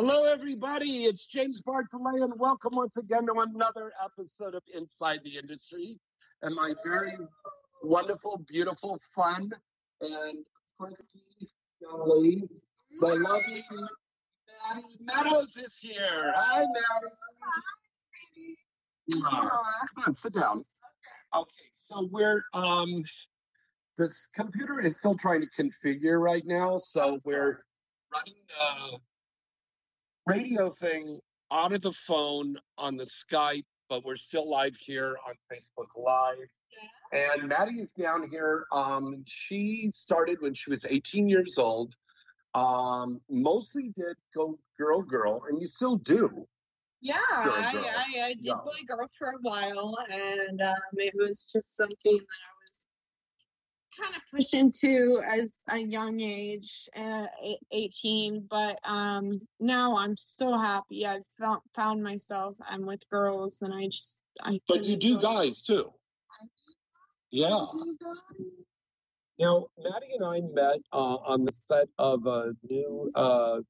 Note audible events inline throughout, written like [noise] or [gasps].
Hello, everybody. It's James Bartholet, and welcome once again to another episode of Inside the Industry. And my very wonderful, beautiful, fun, and frisky lady, my lovely Maddie Meadows is here. Hi, Maddie. Aw, Come on, sit down. Okay, so we're um this computer is still trying to configure right now, so we're running the radio thing out of the phone on the Skype, but we're still live here on Facebook Live. And Maddie is down here. Um, she started when she was 18 years old. Um, mostly did go girl girl, and you still do. Yeah, Girl, I. I, I did Yeah. boy girl for a while, and um, it was just something that I was kind of pushed into as a young age, uh, 18. But um, now I'm so happy. I've found, found myself. I'm with girls, and I just I. But you do enjoy- guys too. I Yeah. do guys. Now, Maddie and I met uh, on the set of a new uh,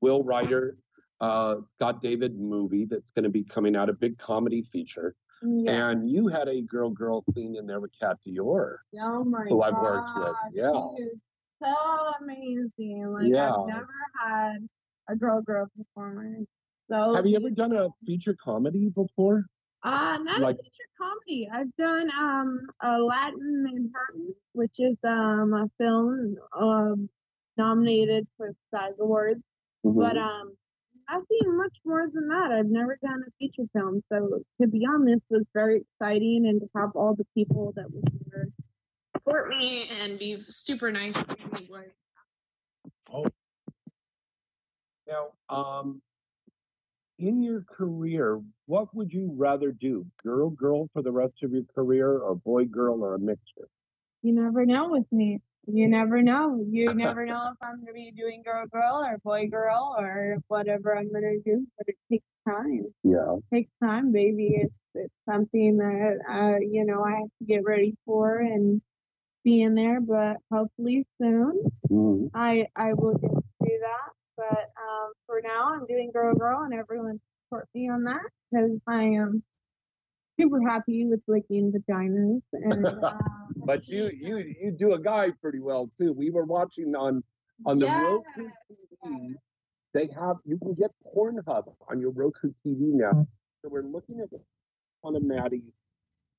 Will Ryder, uh, Scott David movie that's going to be coming out, a big comedy feature. Yeah. And you had a girl girl scene in there with Kat Dior. Oh my who god. I've worked with, yeah. She is so amazing. Like Yeah. I've never had a girl girl performance. So Have you ever done a feature comedy before? Uh, not Like- a feature comedy. I've done um a Latin Manhattan, which is um a film um nominated for SAG Awards, Mm-hmm. but um nothing much more than that. I've never done a feature film, so to be on this was very exciting, and to have all the people that were here support me and be super nice to me was Oh. Now, um, in your career, what would you rather do? Girl girl for the rest of your career, or boy girl, or a mixture? you never know with me. You never know. You [laughs] never know if I'm going to be doing girl girl or boy girl or whatever I'm going to do, but it takes time. Yeah. It takes time, baby. It's, it's something that, uh, you know, I have to get ready for and be in there, but hopefully soon Mhm. I, I will get to do that. But, um, for now I'm doing girl girl and everyone support me on that because I am super happy with licking vaginas and, [laughs] uh, But you you you do a guy pretty well too. We were watching on on the Yes. Roku TV. They have you can get Pornhub on your Roku TV now. So we're looking at one of Maddie's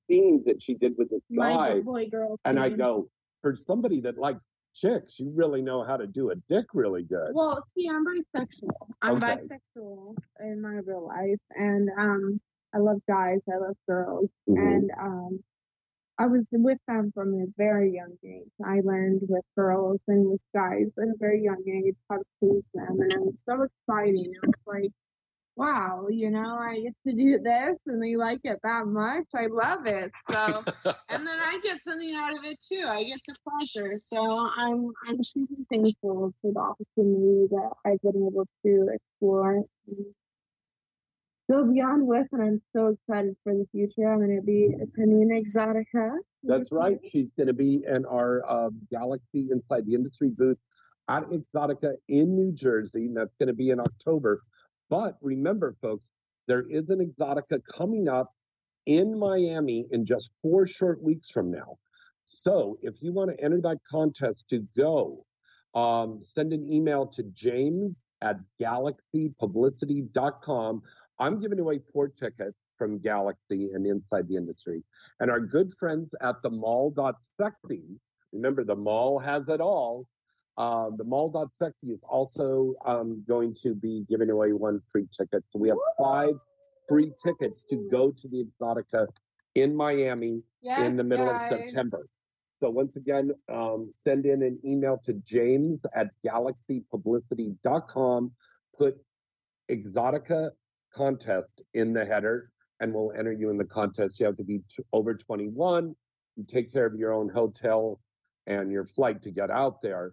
scenes that she did with this guy, my boy girl. and I go, for somebody that likes chicks, you really know how to do a dick really good. Well, see, I'm bisexual. I'm Okay. bisexual in my real life, and um, I love guys. I love girls, Mhm. and um, I was with them from a very young age. I learned with girls and with guys at a very young age how to please them, and it was so exciting. It was like, wow, you know, I get to do this, and they like it that much. I love it. So. and then I get something out of it too. I get the pleasure. So I'm I'm super thankful for the opportunity that I've been able to explore and go beyond with, and I'm so excited for the future. I'm going to be attending Exotica. That's right. She's going to be in our uh, Galaxy Inside the Industry booth at Exotica in New Jersey, and that's going to be in October. But remember, folks, there is an Exotica coming up in Miami in just four short weeks from now. So if you want to enter that contest to go, um, send an email to james at galaxypublicity.com. I'm giving away four tickets from Galaxy and Inside the Industry. And our good friends at the mall.sexy, remember the mall has it all. Uh, the mall.sexy is also um, going to be giving away one free ticket. So we have five free tickets to go to the Exotica in Miami in the middle of September. So once again, um, send in an email to james at galaxypublicity.com. Put Exotica contest in the header. and we'll enter you in the contest. You have to be t- over 21. You take care of your own hotel and your flight to get out there.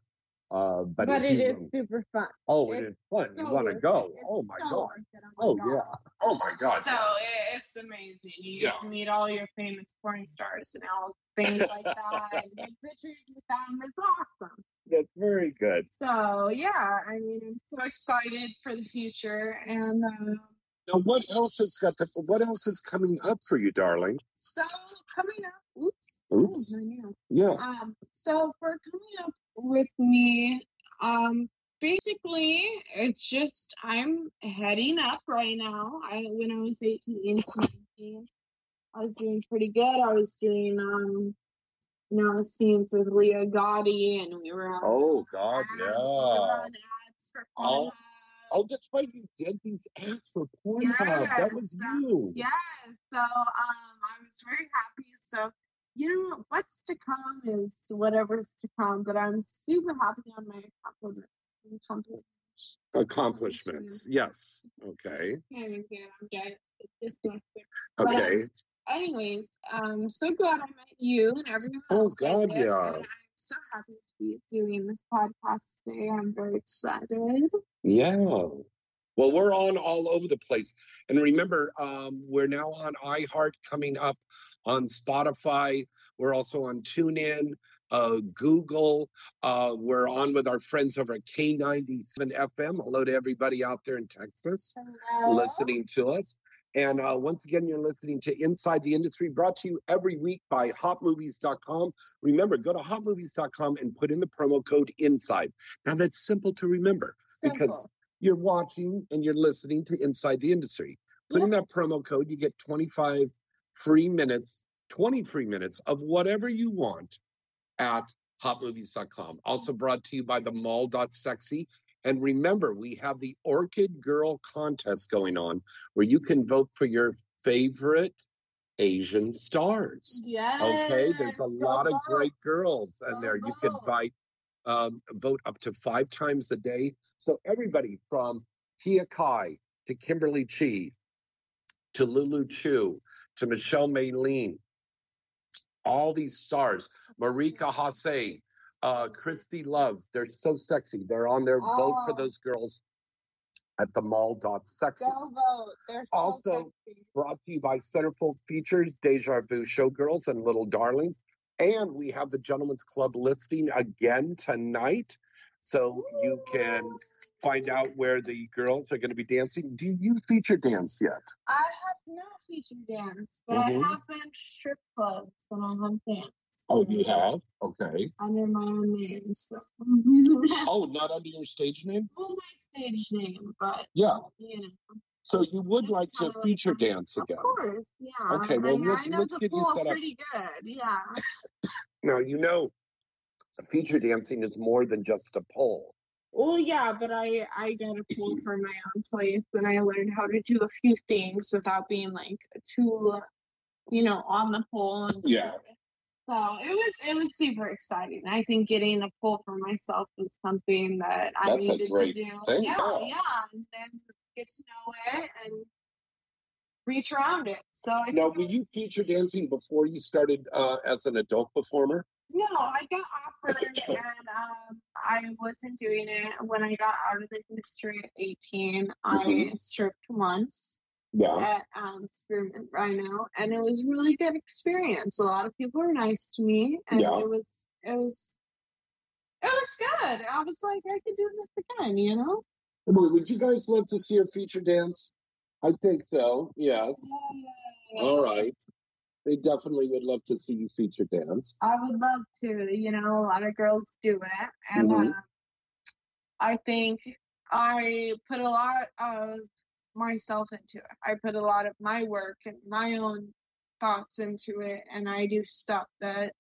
Uh, but But it is super fun. oh, it it's is fun. You want to go? Oh my so it. Oh my yeah! God. Oh my god! So it, it's amazing. You Yeah. meet all your famous porn stars and all things like that, and take pictures with them. It's awesome. That's very good. So yeah, I mean, I'm so excited for the future, and um, Now, what else has got to? What else is coming up for you, darling? so coming up. Oops. Oops. Yeah. Um, so for coming up with me, um, basically it's just I'm heading up right now. I when I was 18 to 19, I was doing pretty good. I was doing um, you know, scenes with Leah Gotti, and we were Oh God, ads, yeah. ads for Oh. Oh, that's right. You did these ads for Pornhub. that was that- you. Yes. So um, I was very happy. So you know what's to come is whatever's to come. But I'm super happy on my accomplishment. accomplishment. Accomplishments. Yes. Okay. Can't even say it. I'm dead. It's dyslexic. But, um, Okay. anyways, I'm so glad I met you and everyone Oh. God, yeah. So happy to be doing this podcast today. I'm very excited. Yeah. Well, we're on all over the place. And remember, um, we're now on iHeart coming up on Spotify. We're also on TuneIn, uh, Google. Uh, we're on with our friends over at K97 FM. Hello to everybody out there in Texas Hello. listening to us. And uh, once again, you're listening to Inside the Industry, brought to you every week by hotmovies.com. Remember, go to hotmovies.com and put in the promo code INSIDE. Now, that's simple to remember because you're watching and you're listening to Inside the Industry. Put in that promo code, you get 25 free minutes, 20 free minutes of whatever you want at hotmovies.com. Also brought to you by the mall.sexy. And remember, we have the Orchid Girl contest going on where you can vote for your favorite Asian stars. Yes. Okay, there's a lot of great girls in there. You can um, vote up to five times a day. So everybody from Tia Kai to Kimberly Chi to Lulu Chu to Michelle Maylene, all these stars, Marika Hase, uh, Christy Love, they're so sexy. They're on there. Vote for Oh. those girls at the mall. Dot mall.sexy. Go vote. They're so Also- sexy. brought to you by Centerfold Features, Deja Vu Showgirls, and Little Darlings. And we have the Gentlemen's Club listing again tonight. So you can find out where the girls are going to be dancing. Do you feature dance yet? I have not featured dance, but Mhm. I have been to strip clubs and I have danced. Oh, you have? Okay. Under my own name, so. [laughs] Oh, not under your stage name? well, my stage name, but Yeah. you know. So you would It's like to like feature that. dance again? Of course, yeah. Okay, well, I, mean, let's- I know let's the get you set up. pretty good, yeah. [laughs] Now, you know, feature dancing is more than just a pole. Well, yeah, but I I got a pool for my own place, and I learned how to do a few things without being like too, you know, on the pole. And Yeah. So it was it was super exciting. I think getting a pool for myself was something that I That's needed to do. thing, yeah, yeah. yeah, and then get to know it and reach around it. So I Now, were you feature dancing before you started uh, as an adult performer? No, I got offered and um, I wasn't doing it. When I got out of the industry at 18, I Mhm. stripped once Yeah. at um, Spearmint Rhino, and it was a really good experience. A lot of people were nice to me, and Yeah. it was it was it was good. I was like, I could do this again, you know? Would you guys love to see a feature dance? I think so. Yes. All right. They definitely would love to see you feature dance. I would love to. You know, a lot of girls do it, and Mhm. uh, I think I put a lot of myself into it. I put a lot of my work and my own thoughts into it, and I do stuff that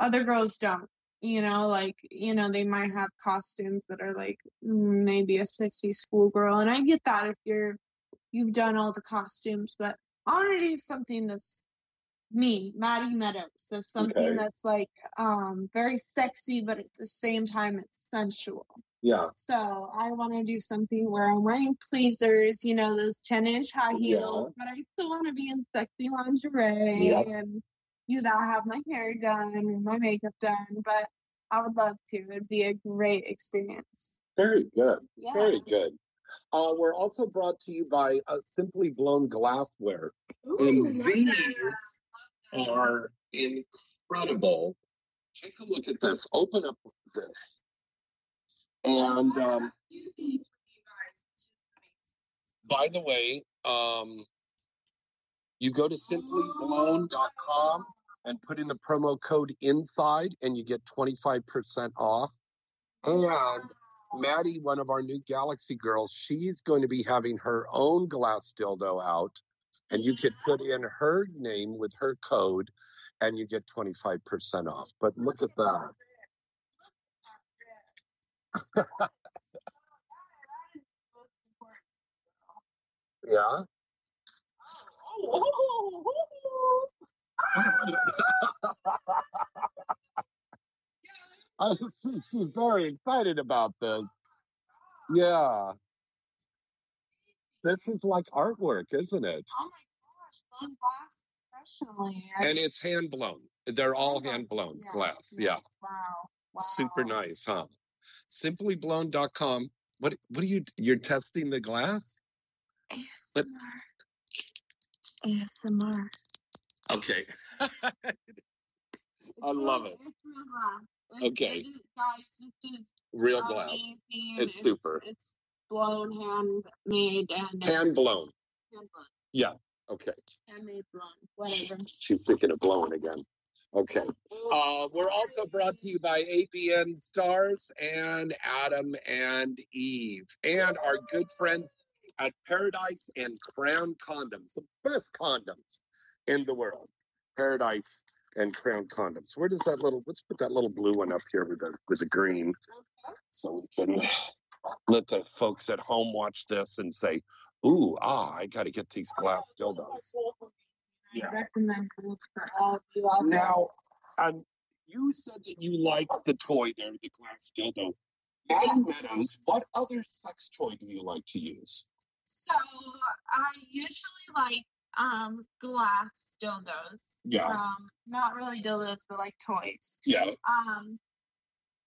other girls don't. You know, like you know, they might have costumes that are like maybe a sexy schoolgirl, and I get that if you're you've done all the costumes, but I want to do something that's me, Maddie Meadows. That's something Okay. that's like um very sexy, but at the same time it's sensual. Yeah. So I want to do something where I'm wearing pleasers, you know, those 10 inch high heels, but I still want to be in sexy lingerie Yep. and you know, have my hair done and my makeup done. But I would love to. It'd be a great experience. Very good. Yeah. Very good. Uh, we're also brought to you by uh, Simply Blown Glassware. Ooh, And these. Are incredible. Take a look at this. Open up this. And um, by the way, um, you go to simplyblown.com and put in the promo code inside and you get 25% off. And Maddie, one of our new Galaxy girls, she's going to be having her own glass dildo out. And you could put in her name with her code and you get 25% off. But look at that. [laughs] Yeah. [laughs] I see she's very excited about this. Yeah. This is like artwork, isn't it? Oh my gosh, blown glass professionally. I- And it's hand blown. They're all oh Hand hand blown yes, glass. yes, Yeah. Wow. wow. Super nice, huh? Simplyblown.com. What what are you you're testing the glass? But- ASMR. ASMR. Okay. I love it. It's real glass. It's- Okay. guys, this is Real glass. amazing. It's super. It's blown, handmade, and Hand blown. hand blown. Yeah. Okay. Handmade blown. Whatever. She's thinking of blowing again. Okay. Uh, we're also brought to you by AVN Stars and Adam and Eve and our good friends at Paradise and Crown Condoms, the best condoms in the world. Paradise and Crown Condoms. Where does that little? Let's put that little blue one up here with the with the green, so we can let the folks at home watch this and say, "Ooh, ah, I got to get these glass dildos." Yeah. I recommend for all of you out there. Now, um, you said that you liked the toy there, the glass dildo. Madam Meadows, what other sex toy do you like to use? So I usually like um glass dildos. Yeah. Um, not really dildos, but like toys. Yeah. Um,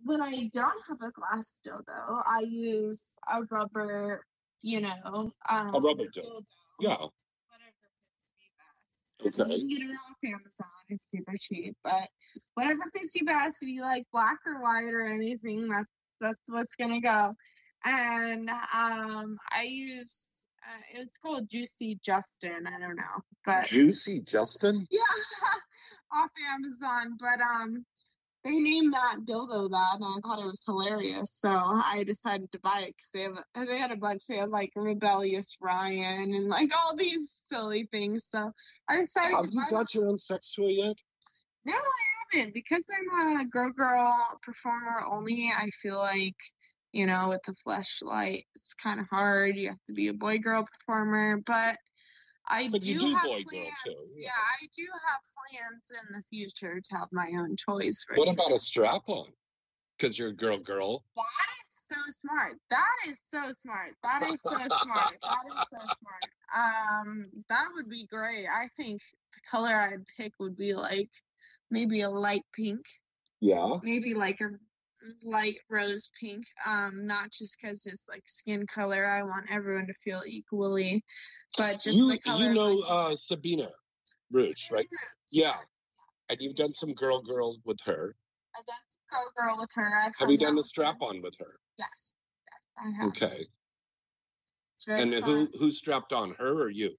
when I don't have a glass dildo, I use a rubber, you know, um, A rubber dildo. Yeah. Whatever fits me best. Okay. You can get it off Amazon. It's super cheap, but whatever fits you best. If you like black or white or anything, that's that's what's gonna go. And um, I use uh, it's called Juicy Justin. I don't know, but Juicy Justin? [laughs] yeah, off Amazon. But um, they named that dildo that, and I thought it was hilarious. So I decided to buy it because they have they had a bunch. They had like rebellious Ryan and like all these silly things. So I decided Have you got your own sex toy yet? no, I haven't because I'm a girl girl performer only. I feel like you know with the fleshlight, it's kind of hard. You have to be a boy girl performer, but I But do, you do have boy girl, too, Yeah. yeah. I do have plans in the future to have my own toys for What you. about a strap on? Because you're a girl girl. That is so smart. That is so smart. That is so smart. That is so [laughs] smart. Um, that would be great. I think the color I'd pick would be like maybe a light pink, Yeah. maybe like a light rose pink. Um, not just because it's like skin color. I want everyone to feel equally, but just You the color. you know uh, Sabina Rouge, right? Yeah. And you've done some girl girl with her. I've done some girl girl with her. I've Have you done the strap on with her? Yes. Yes, I have. Okay. And fun. who who strapped on her or you?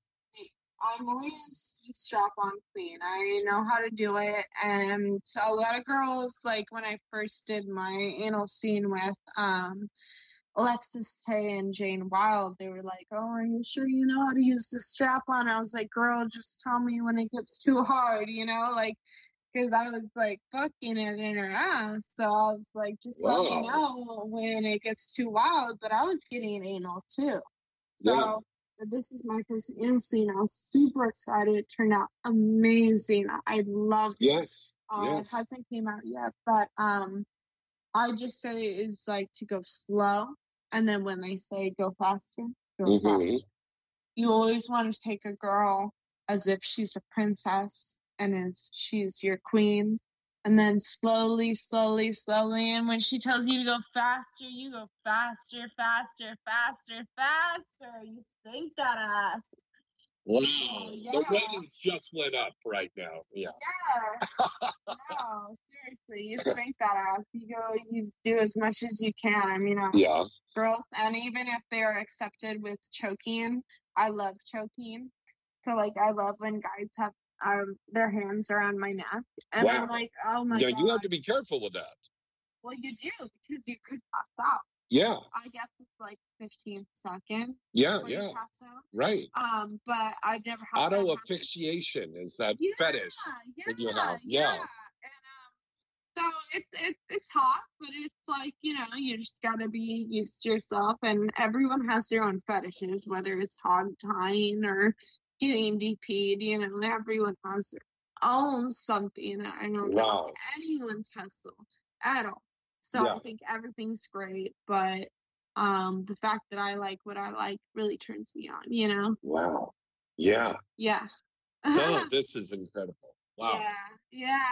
I'm always strap on queen. I know how to do it. And a lot of girls, like when I first did my anal scene with um Alexis Tae and Jane Wilde, they were like, Oh, are you sure you know how to use the strap on? I was like, Girl, just tell me when it gets too hard, you know? Like, because I was like fucking it in her ass. So I was like, Just let me know when it gets too wild. But I was getting anal too. So Yeah. But this is my first anal scene. I was super excited. It turned out amazing. I loved it. Yes. Uh, yes. It hasn't came out yet, but um, I just say is like to go slow, and then when they say go faster, go Mhm. faster. You always want to take a girl as if she's a princess and as she's your queen, and then slowly, slowly, slowly, and when she tells you to go faster, you go faster, faster, faster, faster. You spank that ass. Wow. yeah. The ratings just went up right now. Yeah. Yeah. no, seriously, you spank that ass. You go, you do as much as you can. I mean, uh, Yeah. girls, and even if they're accepted with choking, I love choking. So like, I love when guys have um their hands around my neck, and I'm like, oh my god. Yeah, god. you have to be careful with that. Well, you do because you could pass out. Yeah. I guess it's like 15 seconds Yeah. Yeah. Right. Um, but I've never had Auto asphyxiation is that yeah, fetish. Yeah, that you have, yeah. And um, so it's it's it's hot, but it's like you know you just gotta be used to yourself, and everyone has their own fetishes, whether it's hog tying or getting DP'd. You know, everyone has their own something. I don't Wow. think anyone's hustle at all. So Yeah. I think everything's great, but um, the fact that I like what I like really turns me on. You know, Wow. Yeah. yeah. [laughs] This is incredible. Wow. Yeah, yeah.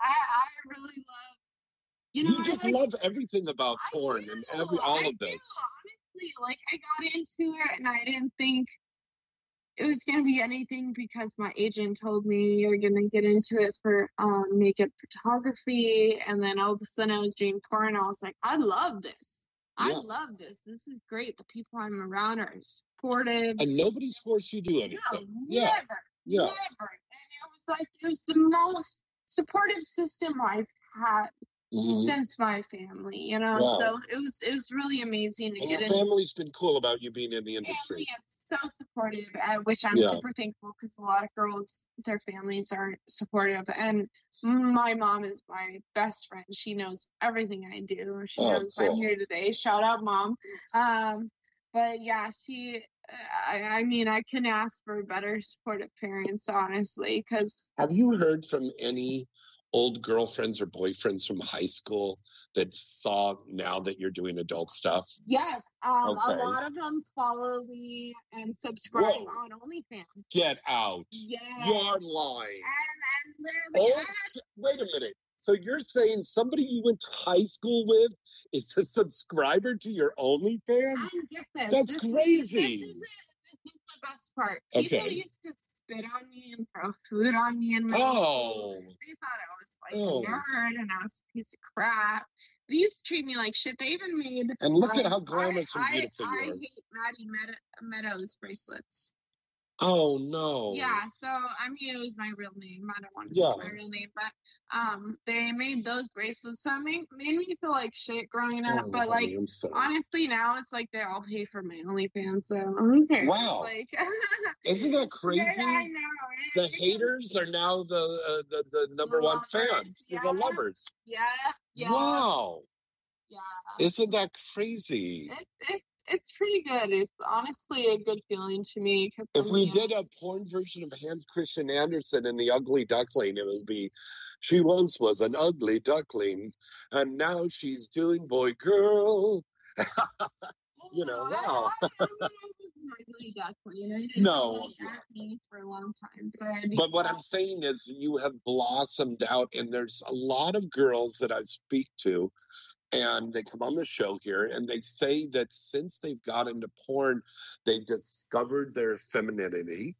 I I really love. You You, know, I just like- love everything about porn do, and every all I of do, this. honestly, like I got into it and I didn't think it was gonna be anything because my agent told me you're gonna get into it for um makeup photography, and then all of a sudden I was doing porn. I was like, I love this. I love this. This is great. The people I'm around are supportive. And nobody's forced you to do No, anything. yeah. never, Yeah. never. And it was like it was the most supportive system I've had Mhm. since my family, you know. Wow. So it was it was really amazing to And get your in. family's been cool about you being in the Family industry. is so supportive, uh, which I'm Yeah. super thankful because a lot of girls, their families aren't supportive. And my mom is my best friend. She knows everything I do. She Oh, knows I'm here today. Shout out, mom. Um, but yeah, she. I, I mean, I couldn't ask for better supportive parents, honestly, because Have you heard from any old girlfriends or boyfriends from high school that saw now that you're doing adult stuff? yes, um, Okay. a lot of them follow me and subscribe Whoa. on OnlyFans. Get out. Yeah. You're lying. And, and literally, I had wait a minute. So you're saying somebody you went to high school with is a subscriber to your OnlyFans? And get this. That's this is- crazy. this, is this is the best part. People Okay. used to spit on me and throw food on me in my Oh. They thought I was like Oh. a nerd and I was a piece of crap. They used to treat me like shit. They even made. And look at um, how glamorous I, and beautiful I, you are. I hate Maddie Meadow, Meadows bracelets. Oh no. Yeah, so I mean, it was my real name. I don't want to Yeah. say my real name, but um, they made those bracelets, so it made, made me feel like shit growing up. Oh, but like, honey, I'm honestly, now it's like they all pay for my OnlyFans, so who cares? Wow. Like, [laughs] Isn't that crazy? Yeah, I know. The haters are now the uh, the, the number one lovers, fans, yeah. the lovers. Yeah, yeah, Wow. yeah. Isn't that crazy? It, it, it's pretty good. It's honestly a good feeling to me. If we did a porn version of Hans Christian Andersen and the Ugly Duckling, it would be she once was an ugly duckling and now she's doing boy girl. [laughs] you know, Oh, wow. I, [laughs] I, I, I was an ugly duckling. I didn't No. for a long time, but But what. I'm saying is, you have blossomed out, and there's a lot of girls that I speak to, and they come on the show here, and they say that since they've got into porn, they've discovered their femininity.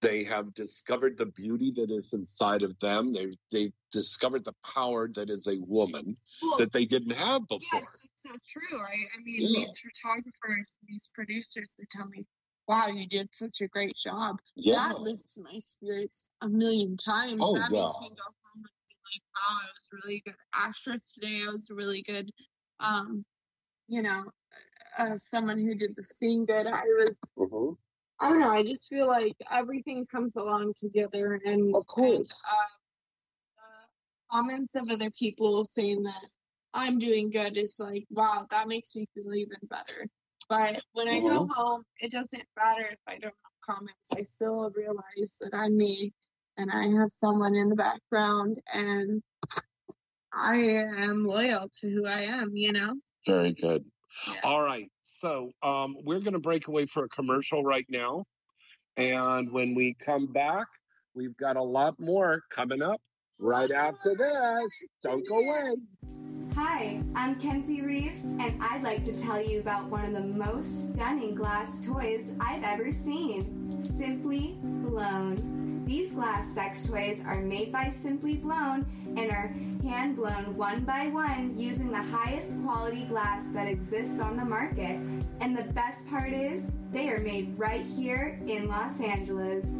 They have discovered the beauty that is inside of them. They've, they've discovered the power that is a woman Well, that they didn't have before. Yes, it's so true. I, I mean, Yeah. these photographers, these producers, they tell me, "Wow, you did such a great job." Yeah. That lifts my spirits a million times. Oh, that yeah. makes me go home and be like, "Wow, I was a really good actress today. I was a really good, um, you know, uh, someone who did the thing good. I was." Mhm. I don't know. I just feel like everything comes along together, and Of course. and, uh, comments of other people saying that I'm doing good is like, wow, that makes me feel even better. But when I go home, it doesn't matter if I don't have comments. I still realize that I'm me, and I have someone in the background, and I am loyal to who I am, you know? Very good. Yeah. All right. So um, we're going to break away for a commercial right now. And when we come back, we've got a lot more coming up right after this. Don't go away. Hi, I'm Kenzie Reeves, and I'd like to tell you about one of the most stunning glass toys I've ever seen Simply Blown. These glass sex toys are made by Simply Blown and are hand blown one by one using the highest quality glass that exists on the market. And the best part is, they are made right here in Los Angeles.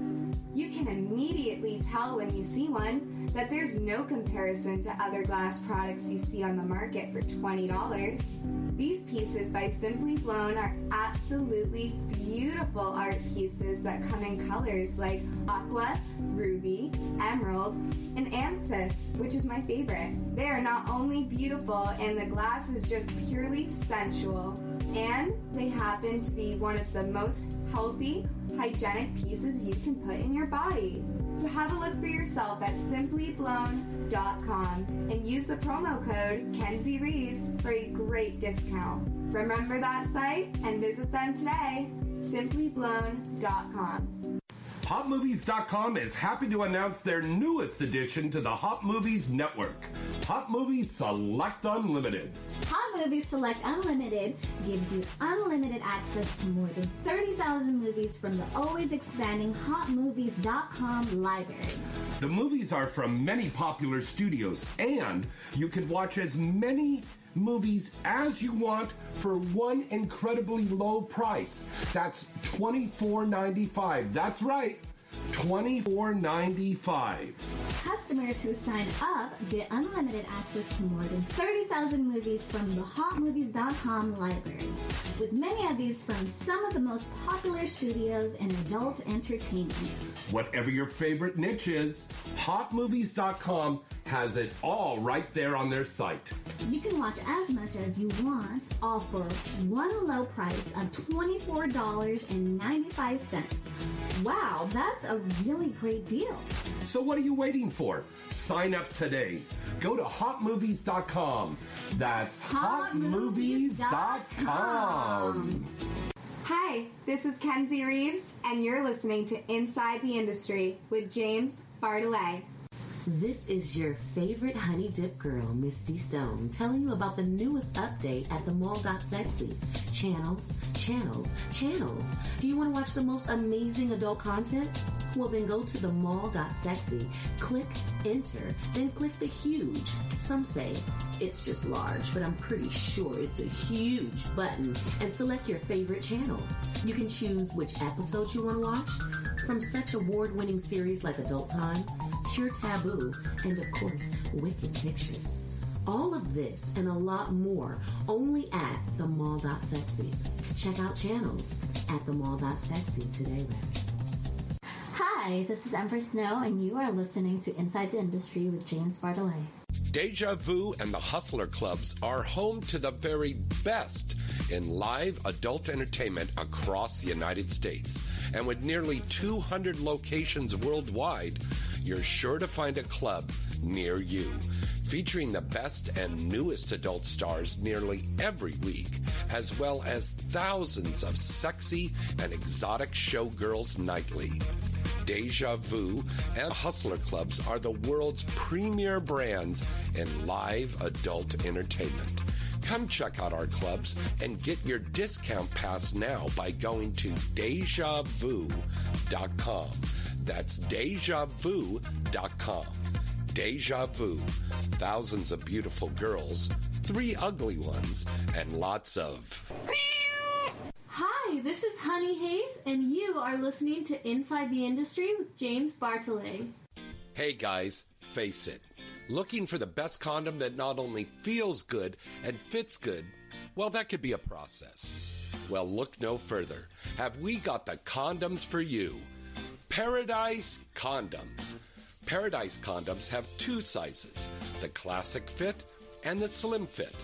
You can immediately tell when you see one that there's no comparison to other glass products you see on the market for $20. These pieces by Simply Blown are absolutely beautiful art pieces that come in colors like aqua, ruby, emerald, and amethyst, which is my favorite. They are not only beautiful and the glass is just purely sensual, and they happen to be one of the most healthy, hygienic pieces you can put in your body. So have a look for yourself at simplyblown.com and use the promo code Kenzie Reeves for a great discount. Remember that site and visit them today. Simplyblown.com. HotMovies.com is happy to announce their newest addition to the Hot Movies Network, Hot Movies Select Unlimited. Hot Movies Select Unlimited gives you unlimited access to more than 30,000 movies from the always expanding HotMovies.com library. The movies are from many popular studios, and you can watch as many movies as you want for one incredibly low price. That's $24.95. That's right. $24.95. Customers who sign up get unlimited access to more than 30,000 movies from the HotMovies.com library, with many of these from some of the most popular studios in adult entertainment. Whatever your favorite niche is, HotMovies.com has it all right there on their site. You can watch as much as you want, all for one low price of $24.95. Wow, that's a really great deal. So what are you waiting for? Sign up today. Go to hotmovies.com. That's hotmovies.com. Hi, this is Kenzie Reeves, and you're listening to Inside the Industry with James Bartholet. This is your favorite honey dip girl, Misty Stone, telling you about the newest update at the Mall. Sexy Channels, channels, channels. Do you want to watch the most amazing adult content? Well, then go to the mall.sexy, click enter, then click the huge. Some say it's just large, but I'm pretty sure it's a huge button and select your favorite channel. You can choose which episodes you want to watch from such award winning series like Adult Time, Pure Taboo, and of course, Wicked Pictures. All of this and a lot more only at the mall.sexy. Check out channels at the mall.sexy today, Larry. Hi, this is Empress Snow, and you are listening to Inside the Industry with James Bartholet. Deja Vu and the Hustler Clubs are home to the very best in live adult entertainment across the United States. And with nearly 200 locations worldwide, you're sure to find a club near you. Featuring the best and newest adult stars nearly every week, as well as thousands of sexy and exotic showgirls nightly. Deja Vu and Hustler Clubs are the world's premier brands in live adult entertainment. Come check out our clubs and get your discount pass now by going to dejavu.com. That's dejavu.com. Deja Vu. Thousands of beautiful girls, three ugly ones, and lots of. Hi, this is Honey Hayes, and you are listening to Inside the Industry with James Bartholet. Hey guys, face it. Looking for the best condom that not only feels good and fits good, well, that could be a process. Well, look no further. Have we got the condoms for you? Paradise Condoms. Paradise Condoms have two sizes the classic fit and the slim fit.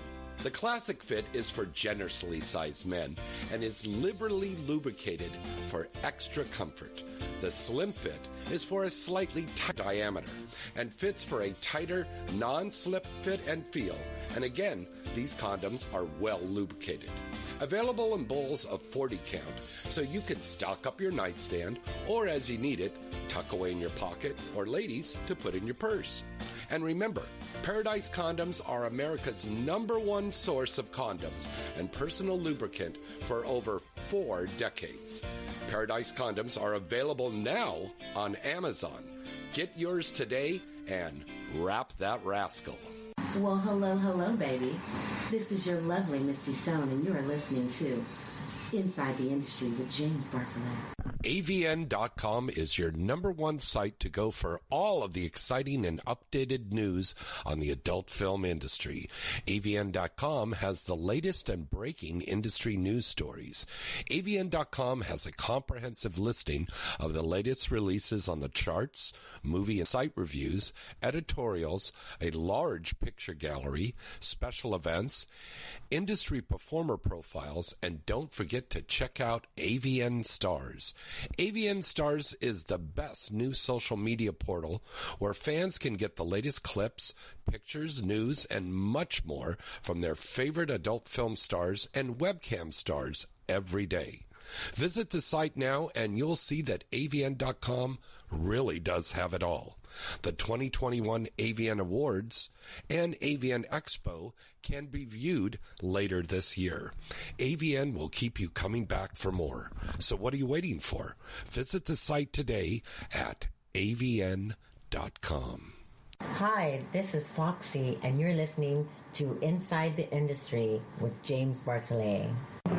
The classic fit is for generously sized men and is liberally lubricated for extra comfort. The slim fit is for a slightly tight diameter and fits for a tighter, non slip fit and feel. And again, these condoms are well lubricated. Available in bowls of 40 count, so you can stock up your nightstand or as you need it, tuck away in your pocket, or ladies, to put in your purse. And remember, Paradise Condoms are America's number one source of condoms and personal lubricant for over four decades. Paradise Condoms are available now on Amazon. Get yours today and wrap that rascal. Well, hello, hello, baby. This is your lovely Misty Stone, and you are listening to Inside the Industry with James Bartholet. AVN.com is your number one site to go for all of the exciting and updated news on the adult film industry. AVN.com has the latest and breaking industry news stories. AVN.com has a comprehensive listing of the latest releases on the charts, movie and site reviews, editorials, a large picture gallery, special events, industry performer profiles, and don't forget to check out AVN Stars. AVN Stars is the best new social media portal where fans can get the latest clips, pictures, news, and much more from their favorite adult film stars and webcam stars every day. Visit the site now and you'll see that AVN.com really does have it all. The 2021 AVN Awards and AVN Expo can be viewed later this year. AVN will keep you coming back for more. So what are you waiting for? Visit the site today at avn.com. Hi, this is Foxy, and you're listening to Inside the Industry with James Bartholet.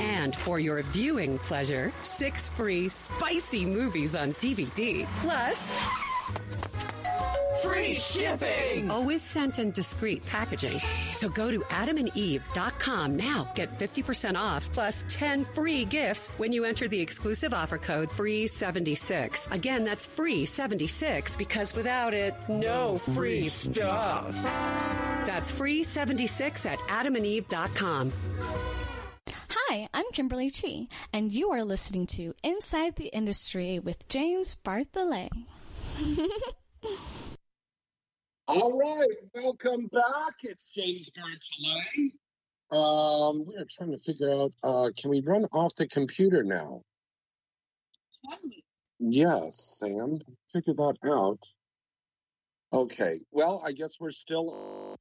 And for your viewing pleasure, six free spicy movies on DVD. Plus, Free shipping! Always sent in discreet packaging. So go to adamandeve.com now. Get 50% off plus 10 free gifts when you enter the exclusive offer code FREE76. Again, that's FREE76 because without it, no free stuff. That's FREE76 at adamandeve.com. Hi, I'm Kimberly Chi, and you are listening to Inside the Industry with James Bartholet. [laughs] All right, welcome back. It's James Bartholet. Um, we are trying to figure out. Uh, can we run off the computer now? Yes, Sam. Figure that out. Okay. Well, I guess we're still.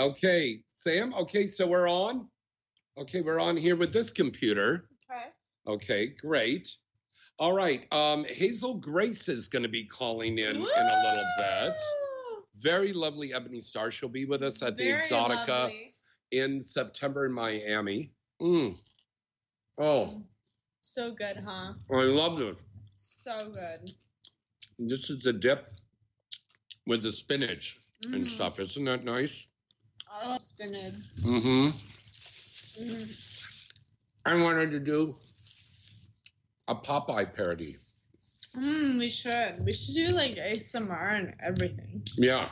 Okay, Sam. Okay, so we're on. Okay, we're on here with this computer. Okay. Okay, great. All right. Um, Hazel Grace is going to be calling in in a little bit. Very lovely Ebony Star. She'll be with us at the Very Exotica lovely. in September in Miami. Mm. Oh, So good, huh? I loved it. So good. This is the dip with the spinach and Mhm. stuff. Isn't that nice? I love spinach. Mm-hmm. Mm. I wanted to do a Popeye parody. Mm, we should. We should do like ASMR and everything. Yeah.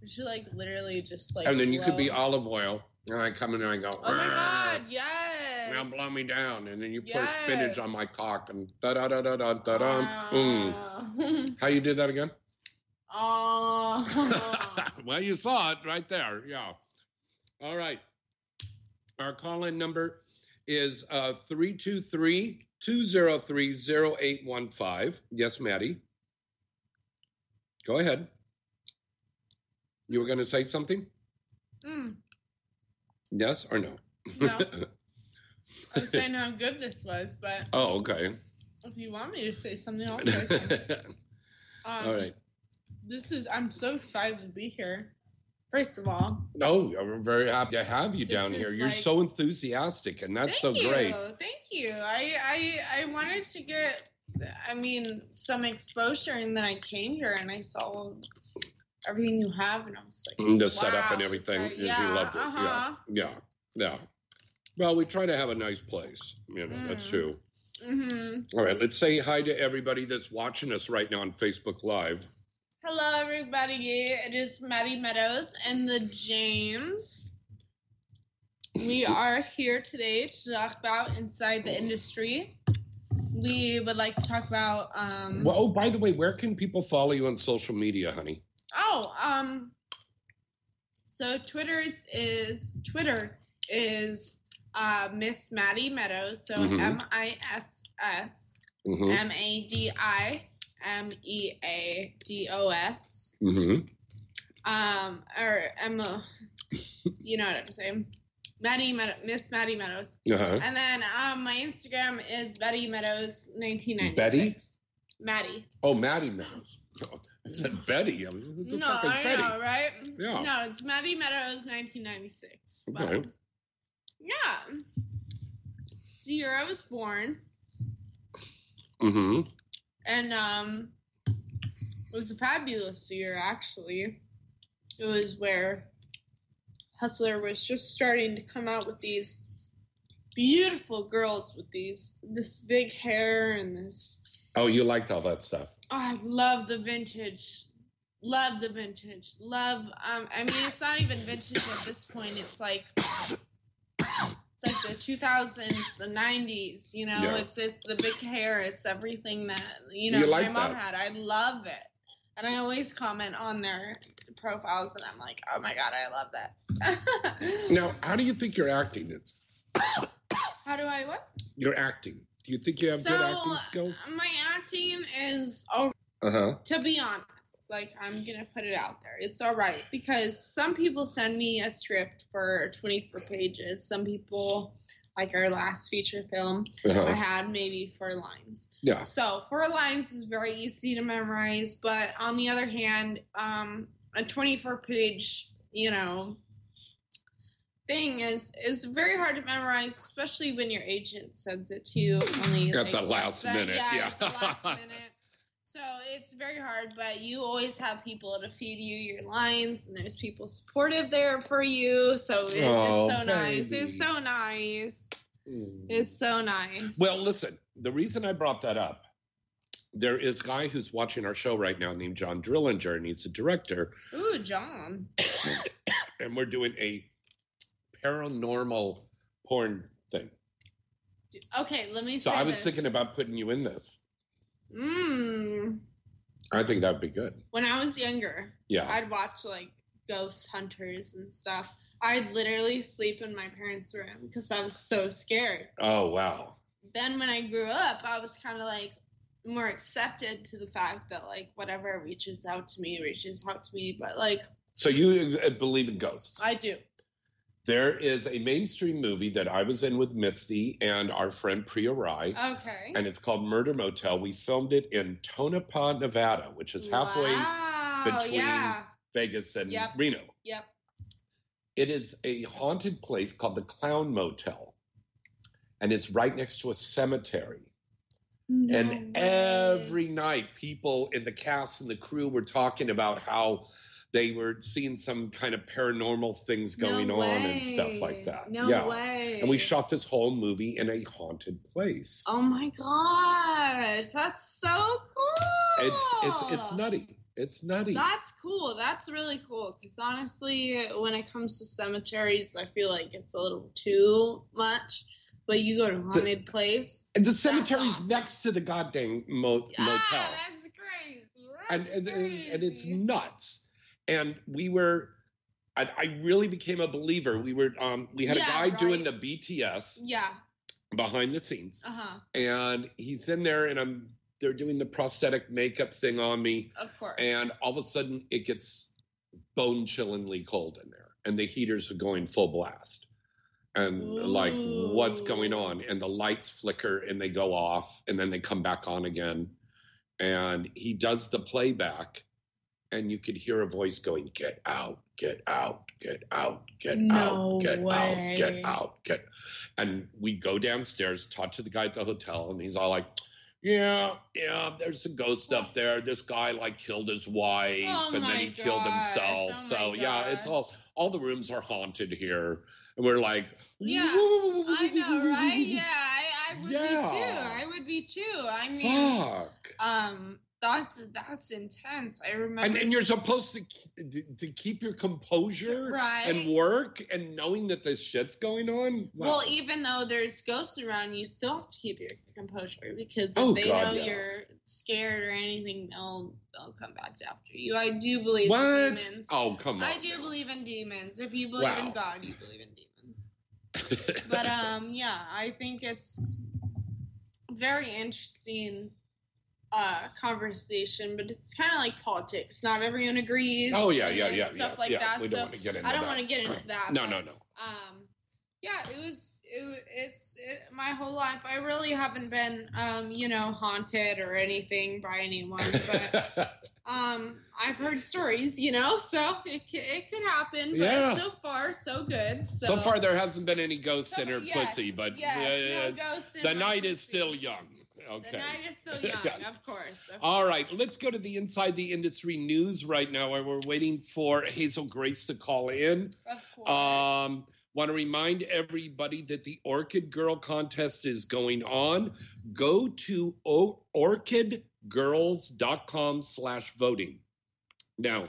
We should like literally just like. and then you could be olive oil. And I come in and I go, Oh my "Ah, god! Yes. now blow me down. And then you pour Yes. spinach on my cock and da da da da da da da. Mm. How you did that again? [laughs] Oh. [laughs] well, you saw it right there. Yeah. All right. Our call in number is uh, 323 203 0815. Yes, Maddie. Go ahead. You were going to say something? Mm. Yes or no? No. [laughs] I was saying how good this was, but Oh, okay. if you want me to say something, I'll say something. [laughs] Um, All right. This is. I'm so excited to be here. First of all, No, I'm very happy to have you down here. You're like- so enthusiastic, and that's so you, great. thank you. I, I I wanted to get, I mean, some exposure, and then I came here and I saw everything you have, and I was like, Mm, The setup and everything, it's is like- you yeah, loved it. uh-huh. Yeah, yeah, yeah. Well, we try to have a nice place. You know, that's Mm. true. Mm-hmm. All right, let's say hi to everybody that's watching us right now on Facebook Live. Hello, everybody. It is Maddie Meadows and the James. We are here today to talk about inside the industry. We would like to talk about. Um, Well, oh, by the way, where can people follow you on social media, honey? Oh, um. So Twitter's is Twitter is uh, Miss Maddie Meadows. So Mhm. M I S S Mhm. M A D I M E A D O S. Mm-hmm. Um, or Emma, you know what I'm saying. Maddie Meadows, Miss Maddie Meadows. Uh-huh. And then um, my Instagram is Betty Meadows 1996. Betty? Maddie. Oh, Maddie Meadows. I said Betty. I the No, I Betty? know, right? Yeah. No, it's Maddie Meadows 1996. But, Okay. yeah. It's the year I was born, Mm-hmm. And um, it was a fabulous year actually. It was where Hustler was just starting to come out with these beautiful girls with these this big hair and this Oh, you liked all that stuff. Oh, I love the vintage. Love the vintage. Love um I mean it's not even vintage at this point. It's like like the 2000s, the 90s, you know. Yeah. It's it's the big hair, it's everything that you know You like my mom that. had. I love it. And I always comment on their profiles and I'm like, "Oh my god, I love that." [laughs] Now, how do you think you're acting is? How do I what? You're acting. Do you think you have good acting skills? my acting is all Uh huh. to be honest, like I'm gonna put it out there. It's all right because some people send me a script for 24 pages. Some people, like our last feature film, Uh-huh. I had maybe four lines. Yeah. So four lines is very easy to memorize, but on the other hand, um, a 24 page, you know, thing is is very hard to memorize, especially when your agent sends it to you only At like, the last minute, yeah. at the last [laughs] minute. So it's very hard, but you always have people to feed you your lines, and there's people supportive there for you. So it, Oh, it's so nice. It's so nice. Mm. It's so nice. Well, listen, the reason I brought that up, there is a guy who's watching our show right now named John Drillinger, and he's a director, Ooh, John. [coughs] and we're doing a paranormal porn thing. Okay, let me So I was this. thinking about putting you in this. Mm, I think that would be good. when I was younger, Yeah. I'd watch like Ghost Hunters and stuff. I'd literally sleep in my parents' room because I was so scared. Oh, wow. Then when I grew up, I was kind of like more accepted to the fact that like whatever reaches out to me reaches out to me. But like So you believe in ghosts? I do. There is a mainstream movie that I was in with Misty and our friend Priya Rai. Okay. And it's called Murder Motel. We filmed it in Tonopah, Nevada, which is halfway wow, between yeah. Vegas and Yep. Reno. Yep. It is a haunted place called the Clown Motel. And it's right next to a cemetery. and every night, people in the cast and the crew were talking about how they were seeing some kind of paranormal things No going on and stuff like that. No yeah. way. And we shot this whole movie in a haunted place. Oh my gosh, that's so cool. It's it's it's nutty. It's nutty. That's cool. That's really cool. Because honestly, when it comes to cemeteries, I feel like it's a little too much. But you go to a haunted place. And the cemetery's next to the goddamn mo- motel. That's crazy. and, and, and and it's nuts. And we were, I, I really became a believer. We were, um, we had Yeah, a guy doing the BTS Yeah. behind the scenes, Uh huh. and he's in there, and I'm, they're doing the prosthetic makeup thing on me, Of course. and all of a sudden it gets bone chillingly cold in there, and the heaters are going full blast. and like what's going on and the lights flicker and they go off and then they come back on again and he does the playback and you could hear a voice going get out get out get out get No out get way. out get out get and we go downstairs talk to the guy at the hotel and he's all like yeah yeah there's a ghost up there this guy like killed his wife Oh and then he killed himself oh so yeah it's all all the rooms are haunted here and we're like Yeah, I know, right? Yeah, I, I would be too. [laughs] I would be too. I mean, fuck um, that's that's intense. I remember. and, and you're just- supposed to, to keep your composure Right. and work and knowing that this shit's going on Wow. Well, even though there's ghosts around, you still have to keep your composure because if Oh, they God, know yeah. you're scared or anything, they'll they'll come back after you. I do believe in demons. oh come on I do believe in demons. If you believe in God, you believe in demons. [laughs] but um, yeah, I think it's very interesting uh conversation, but it's kind of like politics. Not everyone agrees. oh yeah yeah yeah stuff yeah, like yeah. that. we so don't want to get into I don't want to get into that. no but, no no Um, yeah, it was. It, it's it, my whole life. I really haven't been, um, you know, haunted or anything by anyone, but [laughs] um, I've heard stories, you know, so it it could happen. But Yeah. so far, so good. So, so far there hasn't been any ghosts in her yes, pussy but yes, uh, no in the night is still young okay The night is still [laughs] young, Yeah. of course. of All right, let's go to the inside the industry news right now. Where we're waiting for Hazel Grace to call in. Of course. Um, Want to remind everybody that the Orchid Girl contest is going on. Go to orchidgirls.com slash voting. Now,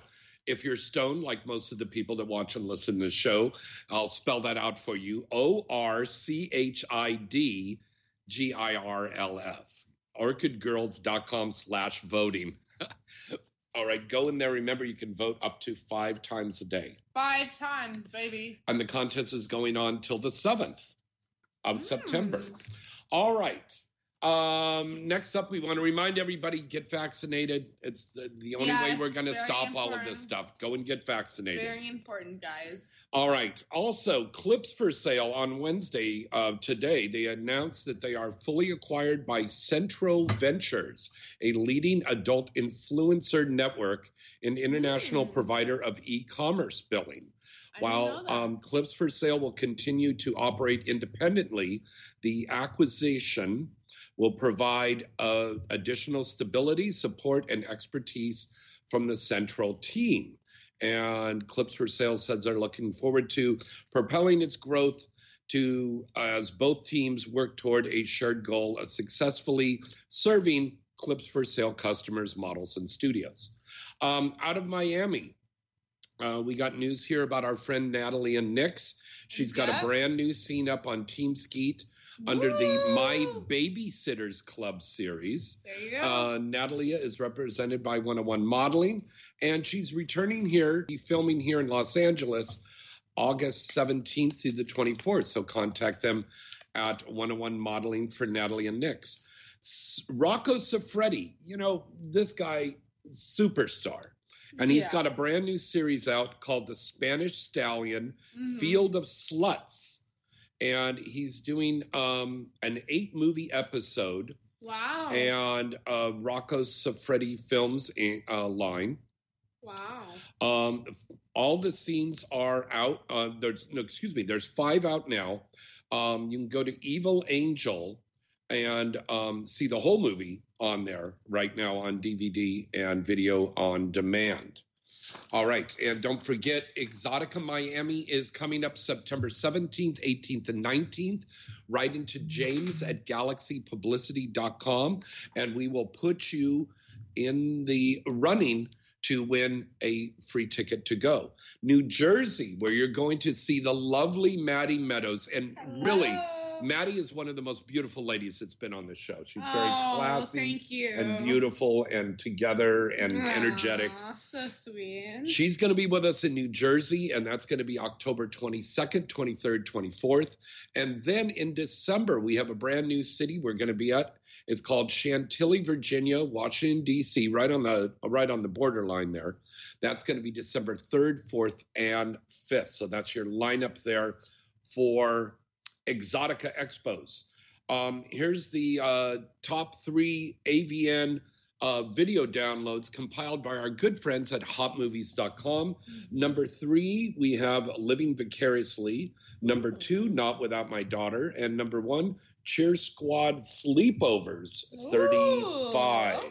if you're stoned, like most of the people that watch and listen to the show, I'll spell that out for you. O R C H I D G I R L S. Orchidgirls.com slash voting. [laughs] All right, go in there. Remember, you can vote up to five times a day. Five times, baby. And the contest is going on till the 7th of hmm. September. All right. Um, next up, we want to remind everybody get vaccinated. It's the, the only way we're going to stop all of this stuff. Go and get vaccinated. Very important, guys. All right. Also, clips for sale on Wednesday of today. They announced that they are fully acquired by Centro Ventures, a leading adult influencer network and international provider of e-commerce billing. While um, Clips for Sale will continue to operate independently, the acquisition will provide uh, additional stability, support, and expertise from the central team. And Clips for Sale says they're looking forward to propelling its growth to as both teams work toward a shared goal of successfully serving Clips for Sale customers, models, and studios. Um, out of Miami, uh, we got news here about our friend Natalia Nix. She's got Yeah. a brand new scene up on Team Skeet under the My Babysitters Club series. There you go. Uh, Natalia is represented by 101 Modeling, and she's returning here, filming here in Los Angeles August 17th through the 24th. So contact them at 101 Modeling for Natalia Nix. Rocco Siffredi, you know, this guy, superstar. And he's Yeah. got a brand new series out called The Spanish Stallion Mhm. Field of Sluts. And he's doing um, an eight movie episode Wow. and uh, Rocco Siffredi Films uh, line. wow. Um, all the scenes are out. Uh, there's no, excuse me. There's five out now. Um, you can go to Evil Angel and um, see the whole movie on there right now on DVD and video on demand. All right, and don't forget, Exotica Miami is coming up September 17th, 18th, and 19th. Write into James at galaxypublicity.com, and we will put you in the running to win a free ticket to go. New Jersey, where you're going to see the lovely Maddie Meadows. And really, Maddie is one of the most beautiful ladies that's been on the show. She's very Oh, classy thank you. and beautiful and together and energetic. So sweet. She's going to be with us in New Jersey, and that's going to be October 22nd, 23rd, 24th. And then in December, we have a brand new city we're going to be at. It's called Chantilly, Virginia, Washington D.C., right on the right on the borderline there. That's going to be December 3rd, 4th, and 5th. So that's your lineup there for Exotica Expos. Um, here's the uh, top three AVN uh, video downloads compiled by our good friends at hotmovies.com. Number three, we have Living Vicariously. Number two, Not Without My Daughter. And number one, Cheer Squad Sleepovers 35. Okay.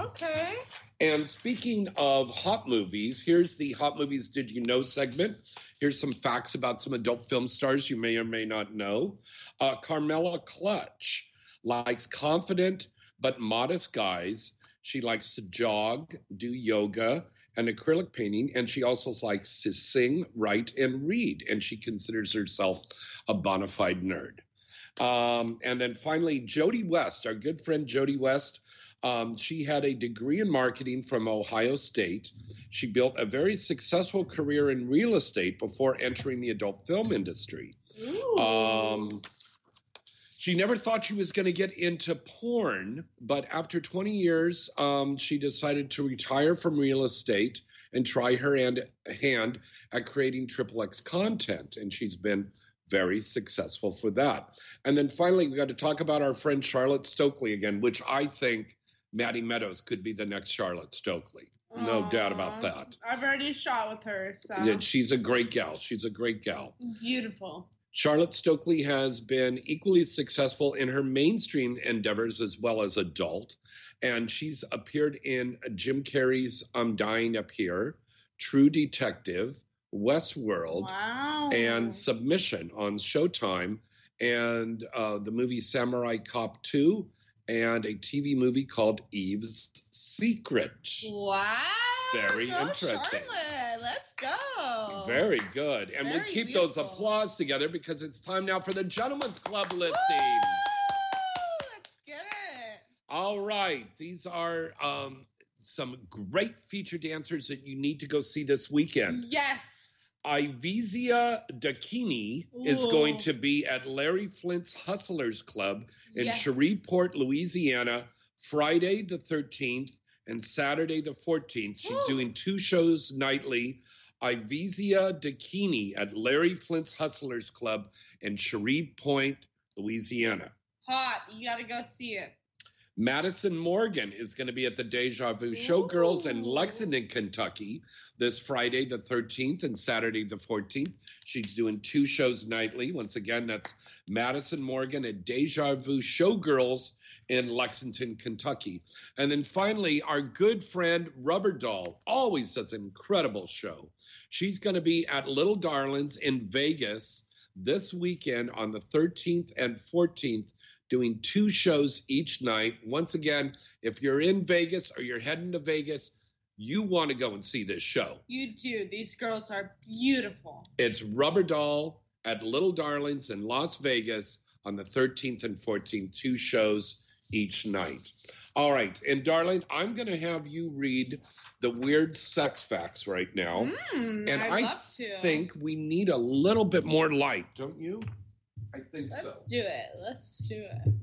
Okay. And speaking of hot movies, here's the Hot Movies Did You Know segment. Here's some facts about some adult film stars you may or may not know. Uh, Carmela Clutch likes confident but modest guys. She likes to jog, do yoga, and acrylic painting. And she also likes to sing, write, and read. And she considers herself a bona fide nerd. Um, and then finally, Jody West, our good friend Jody West. Um, she had a degree in marketing from Ohio State. She built a very successful career in real estate before entering the adult film industry. Um, she never thought she was going to get into porn, but after 20 years, um, she decided to retire from real estate and try her hand, hand at creating triple X content. And she's been very successful for that. And then finally, we got to talk about our friend Charlotte Stokely again, which I think Maddie Meadows could be the next Charlotte Stokely. No doubt about that. I've already shot with her, so Yeah, she's a great gal. She's a great gal. beautiful. Charlotte Stokely has been equally successful in her mainstream endeavors as well as adult. And she's appeared in Jim Carrey's I'm Dying Up Here, True Detective, Westworld, Wow. and Submission on Showtime, and uh, the movie Samurai Cop 2, and a TV movie called Eve's Secret. Wow. Very Go interesting. Charlotte. Let's go. Very good. And we'll Very keep those applause together because it's time now for the Gentlemen's Club listing. Let's get it. All right. These are um, some great feature dancers that you need to go see this weekend. Yes. Ivizia Dakini is going to be at Larry Flynt's Hustlers Club in Yes. Shreveport, Louisiana, Friday the 13th and Saturday the 14th. She's doing two shows nightly. Ivizia Dakini at Larry Flynt's Hustlers Club in Shreveport, Louisiana. Hot. You got to go see it. Madison Morgan is going to be at the Deja Vu Showgirls in Lexington, Kentucky this Friday, the 13th, and Saturday, the 14th. She's doing two shows nightly. Once again, that's Madison Morgan at Deja Vu Showgirls in Lexington, Kentucky. And then finally, our good friend Rubber Doll always does an incredible show. She's going to be at Little Darlings in Vegas this weekend on the 13th and 14th doing two shows each night. Once again, if you're in Vegas or you're heading to Vegas, you want to go and see this show. You do. These girls are beautiful. It's Rubber Doll at Little Darlings in Las Vegas on the 13th and 14th, two shows each night. All right, and darling, I'm going to have you read the weird sex facts right now. Mm, and I'd I love to. think we need a little bit more light, don't you? I think Let's so. do it. Let's do it.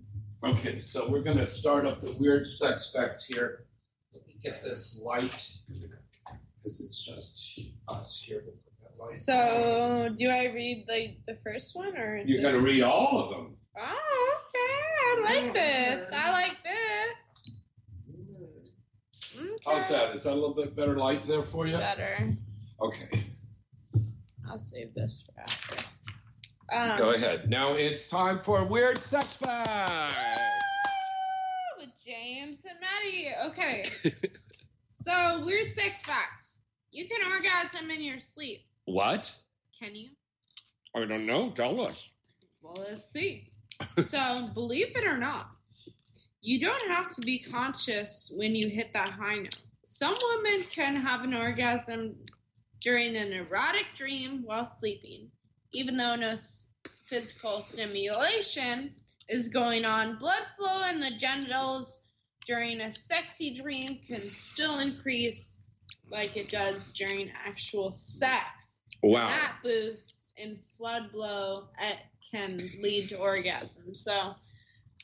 Okay, so we're going to start up the weird sex facts here. Let me get this light because it's just us here. We'll that light So, do I read like the first one or? You're going to read all of them. Oh, okay. I like mm-hmm. this. I like this. Okay. How's that? Is that a little bit better light there for you? Better. Okay, I'll save this for after. Um, go ahead. Now it's time for weird sex facts. With James and Maddie. Okay. [laughs] so, weird sex facts. You can orgasm in your sleep. What? Can you? I don't know. Tell us. Well, let's see. so, [laughs] believe it or not, you don't have to be conscious when you hit that high note. Some women can have an orgasm during an erotic dream while sleeping, even though no physical stimulation is going on. Blood flow in the genitals during a sexy dream can still increase like it does during actual sex. Wow. That boost in blood flow can lead to orgasm. So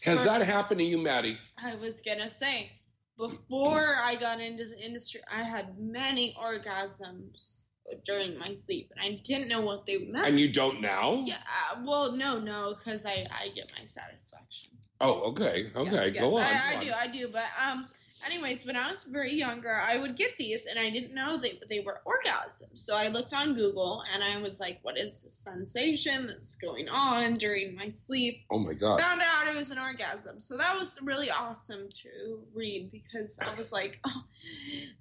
Has that happened to you, Maddie? I was gonna say, before I got into the industry, I had many orgasms during my sleep, and I didn't know what they meant. And you don't now? Yeah. Uh, well, no, no, because I I get my satisfaction. Oh, okay. Okay. Yes, yes, Go on. I, go I on. do, I do. But um, anyways, when I was very younger, I would get these, and I didn't know they they were orgasms. So I looked on Google, and I was like, "What is this sensation that's going on during my sleep?" Oh my God. Found out it was an orgasm. So that was really awesome to read because I was like, oh,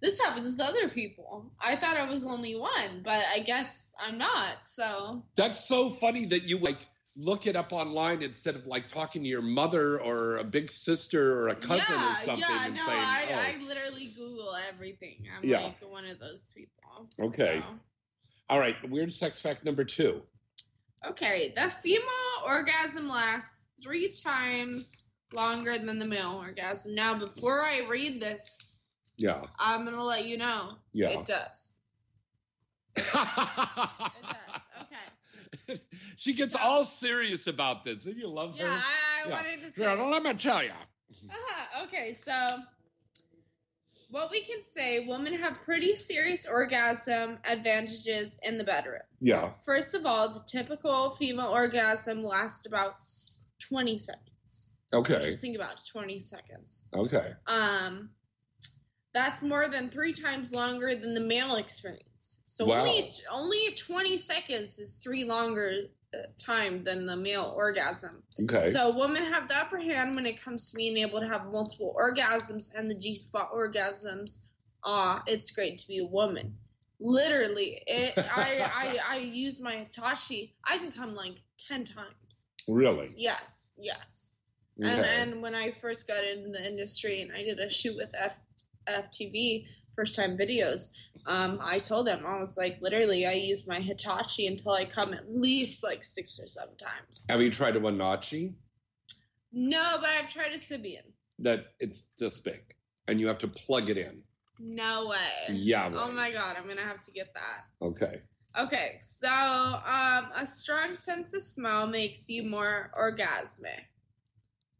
"This happens to other people." I thought I was only one, but I guess I'm not. So That's so funny that you like look it up online instead of like talking to your mother or a big sister or a cousin yeah, or something yeah, and no, saying, I, oh, I literally Google everything. I'm Yeah. like one of those people. okay. So. All right. Weird sex fact number two. Okay, the female orgasm lasts three times longer than the male orgasm. Now, before I read this, Yeah. I'm gonna let you know Yeah. it does. [laughs] [laughs] she gets all serious about this. Did you love her? Yeah, I, I wanted to say. Yeah, well, let me tell you. Uh-huh, okay, so what we can say, women have pretty serious orgasm advantages in the bedroom. Yeah. First of all, the typical female orgasm lasts about 20 seconds. So Okay. just think about it, 20 seconds. Okay. Um, that's more than three times longer than the male experience. So Wow. only only 20 seconds is three longer uh, time than the male orgasm. Okay. So women have the upper hand when it comes to being able to have multiple orgasms and the G spot orgasms. Ah, it's great to be a woman. Literally, it. I [laughs] I I use my Hitachi. I can come like ten times. Really? Yes, yes. And Okay. and when I first got into the industry and I did a shoot with F, FTV first time videos, um, I told them I was like, literally, I use my Hitachi until I come at least like six or seven times. Have you tried a Wanachi? No, but I've tried a Sybian. That it's this big, and you have to plug it in. No way. Yeah, Oh my god, I'm gonna have to get that. Okay. Okay, so um, a strong sense of smell makes you more orgasmic.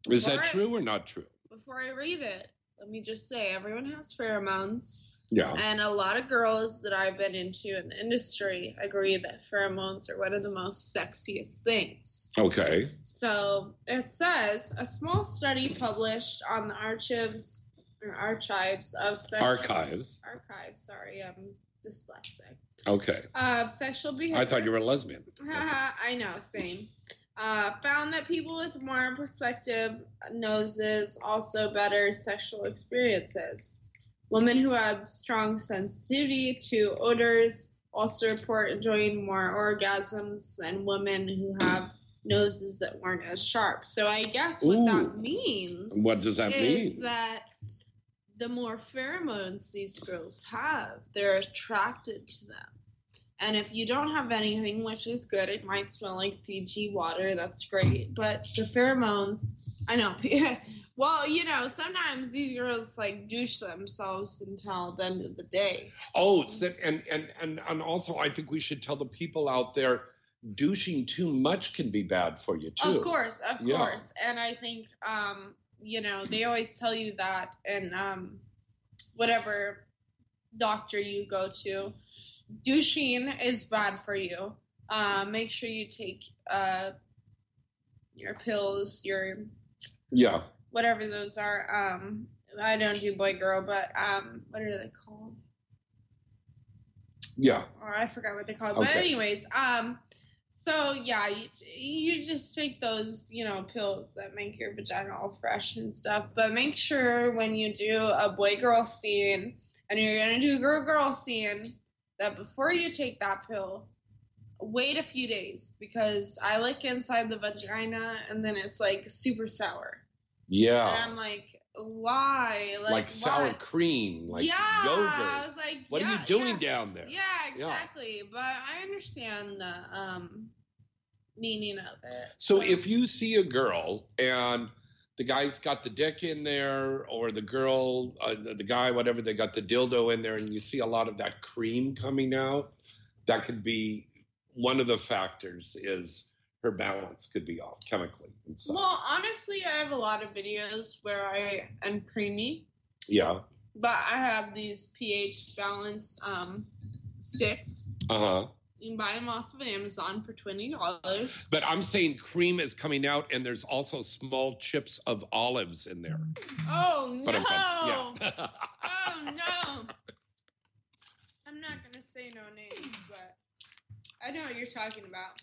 Is that Before I- true or not true? Before I read it, let me just say everyone has pheromones. Yeah. And a lot of girls that I've been into in the industry agree that pheromones are one of the most sexiest things. Okay. So it says a small study published on the archives or archives of sexual Archives. archives. Sorry, I'm dyslexic. Okay. Of sexual behavior. I thought you were a lesbian. [laughs] I know, same. Uh, found that people with more perspective noses also better sexual experiences. Women who have strong sensitivity to odors also report enjoying more orgasms than women who have noses that weren't as sharp. So I guess what that means What does that is mean? that the more pheromones these girls have, they're attracted to them. And if you don't have anything, which is good, it might smell like Fiji water. That's great. But the pheromones, I know. [laughs] well, you know, sometimes these girls like douche themselves until the end of the day. Oh, it's that, and, and and and also, I think we should tell the people out there, douching too much can be bad for you too. Of course, of Yeah. course. And I think, um, you know, they always tell you that in um, whatever doctor you go to. Douching is bad for you. Uh, make sure you take uh, your pills, your Yeah. whatever those are. Um, I don't do boy girl, but um, what are they called? Yeah. or I forgot what they call it. But anyways, um, so yeah, you you just take those you know pills that make your vagina all fresh and stuff. But make sure when you do a boy girl scene and you're gonna do a girl girl scene that before you take that pill, wait a few days because I look inside the vagina and then it's like super sour. And Yeah. I'm like, why? Like, sour why? cream, like yeah, yogurt. I was like, what yeah, are you doing yeah. down there? Yeah, exactly. But I understand the um meaning of it. So if you see a girl and the guy's got the dick in there, or the girl, uh, the, guy, whatever, they got the dildo in there, and you see a lot of that cream coming out, that could be one of the factors. Is her balance could be off chemically. Well, honestly, I have a lot of videos where I am creamy, Yeah. but I have these pH balance um sticks. Uh huh. You can buy them off of Amazon for twenty dollars. But I'm saying cream is coming out, and there's also small chips of olives in there. Oh no! Yeah. oh no! I'm not gonna say no names, but I know what you're talking about.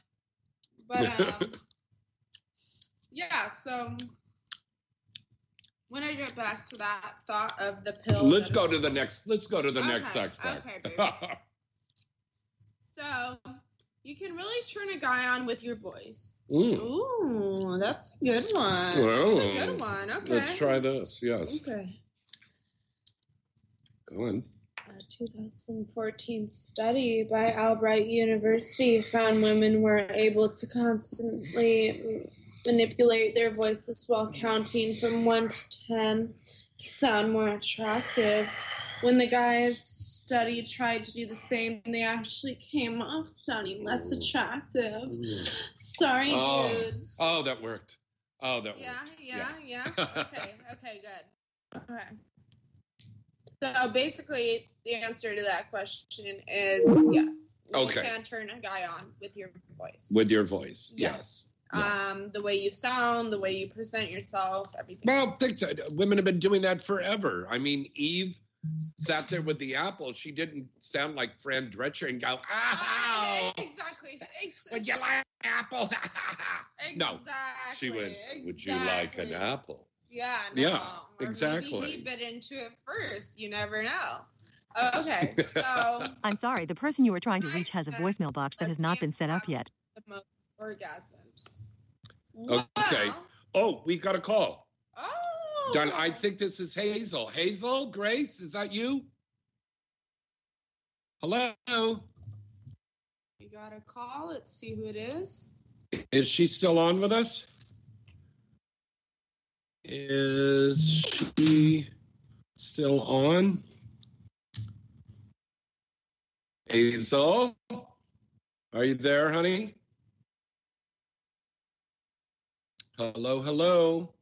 But [laughs] um, yeah. So when I get back to that thought of the pill, let's go to the next. Let's go to the next sex okay. [laughs] So you can really turn a guy on with your voice. Mm. Ooh, that's a good one. Well, that's a good one. Okay. Let's try this. Yes. Okay. Go on. A 2014 study by Albright University found women were able to constantly manipulate their voices while counting from 1 to 10 to sound more attractive. When the guys studied tried to do the same, they actually came off sounding less attractive. Sorry, oh. dudes. Oh, that worked. Oh, that Yeah, worked. yeah, yeah. [laughs] okay, okay, good. Okay. So basically, the answer to that question is yes. Okay. You Okay. can turn a guy on with your voice. With your voice. Yes. Um, the way you sound, the way you present yourself, everything. Well, think so. women have been doing that forever. I mean, Eve sat there with the apple. She didn't sound like Fran Drescher and go, "Ow, [laughs] Exactly. exactly. would you like an apple?" [laughs] no, she went, "Would you like an apple?" Yeah. No. Yeah, Or Maybe exactly. he bit into it first. You never know. Okay, so [laughs] I'm sorry, the person you were trying to reach has a voicemail box that has not been set up yet. Orgasms. Okay. Oh, we got a call. Oh. Done. I think this is Hazel. Hazel, Grace, is that you? Hello. You got a call. Let's see who it is. Is she still on with us? Is she still on? Hazel, are you there, honey? Hello, hello.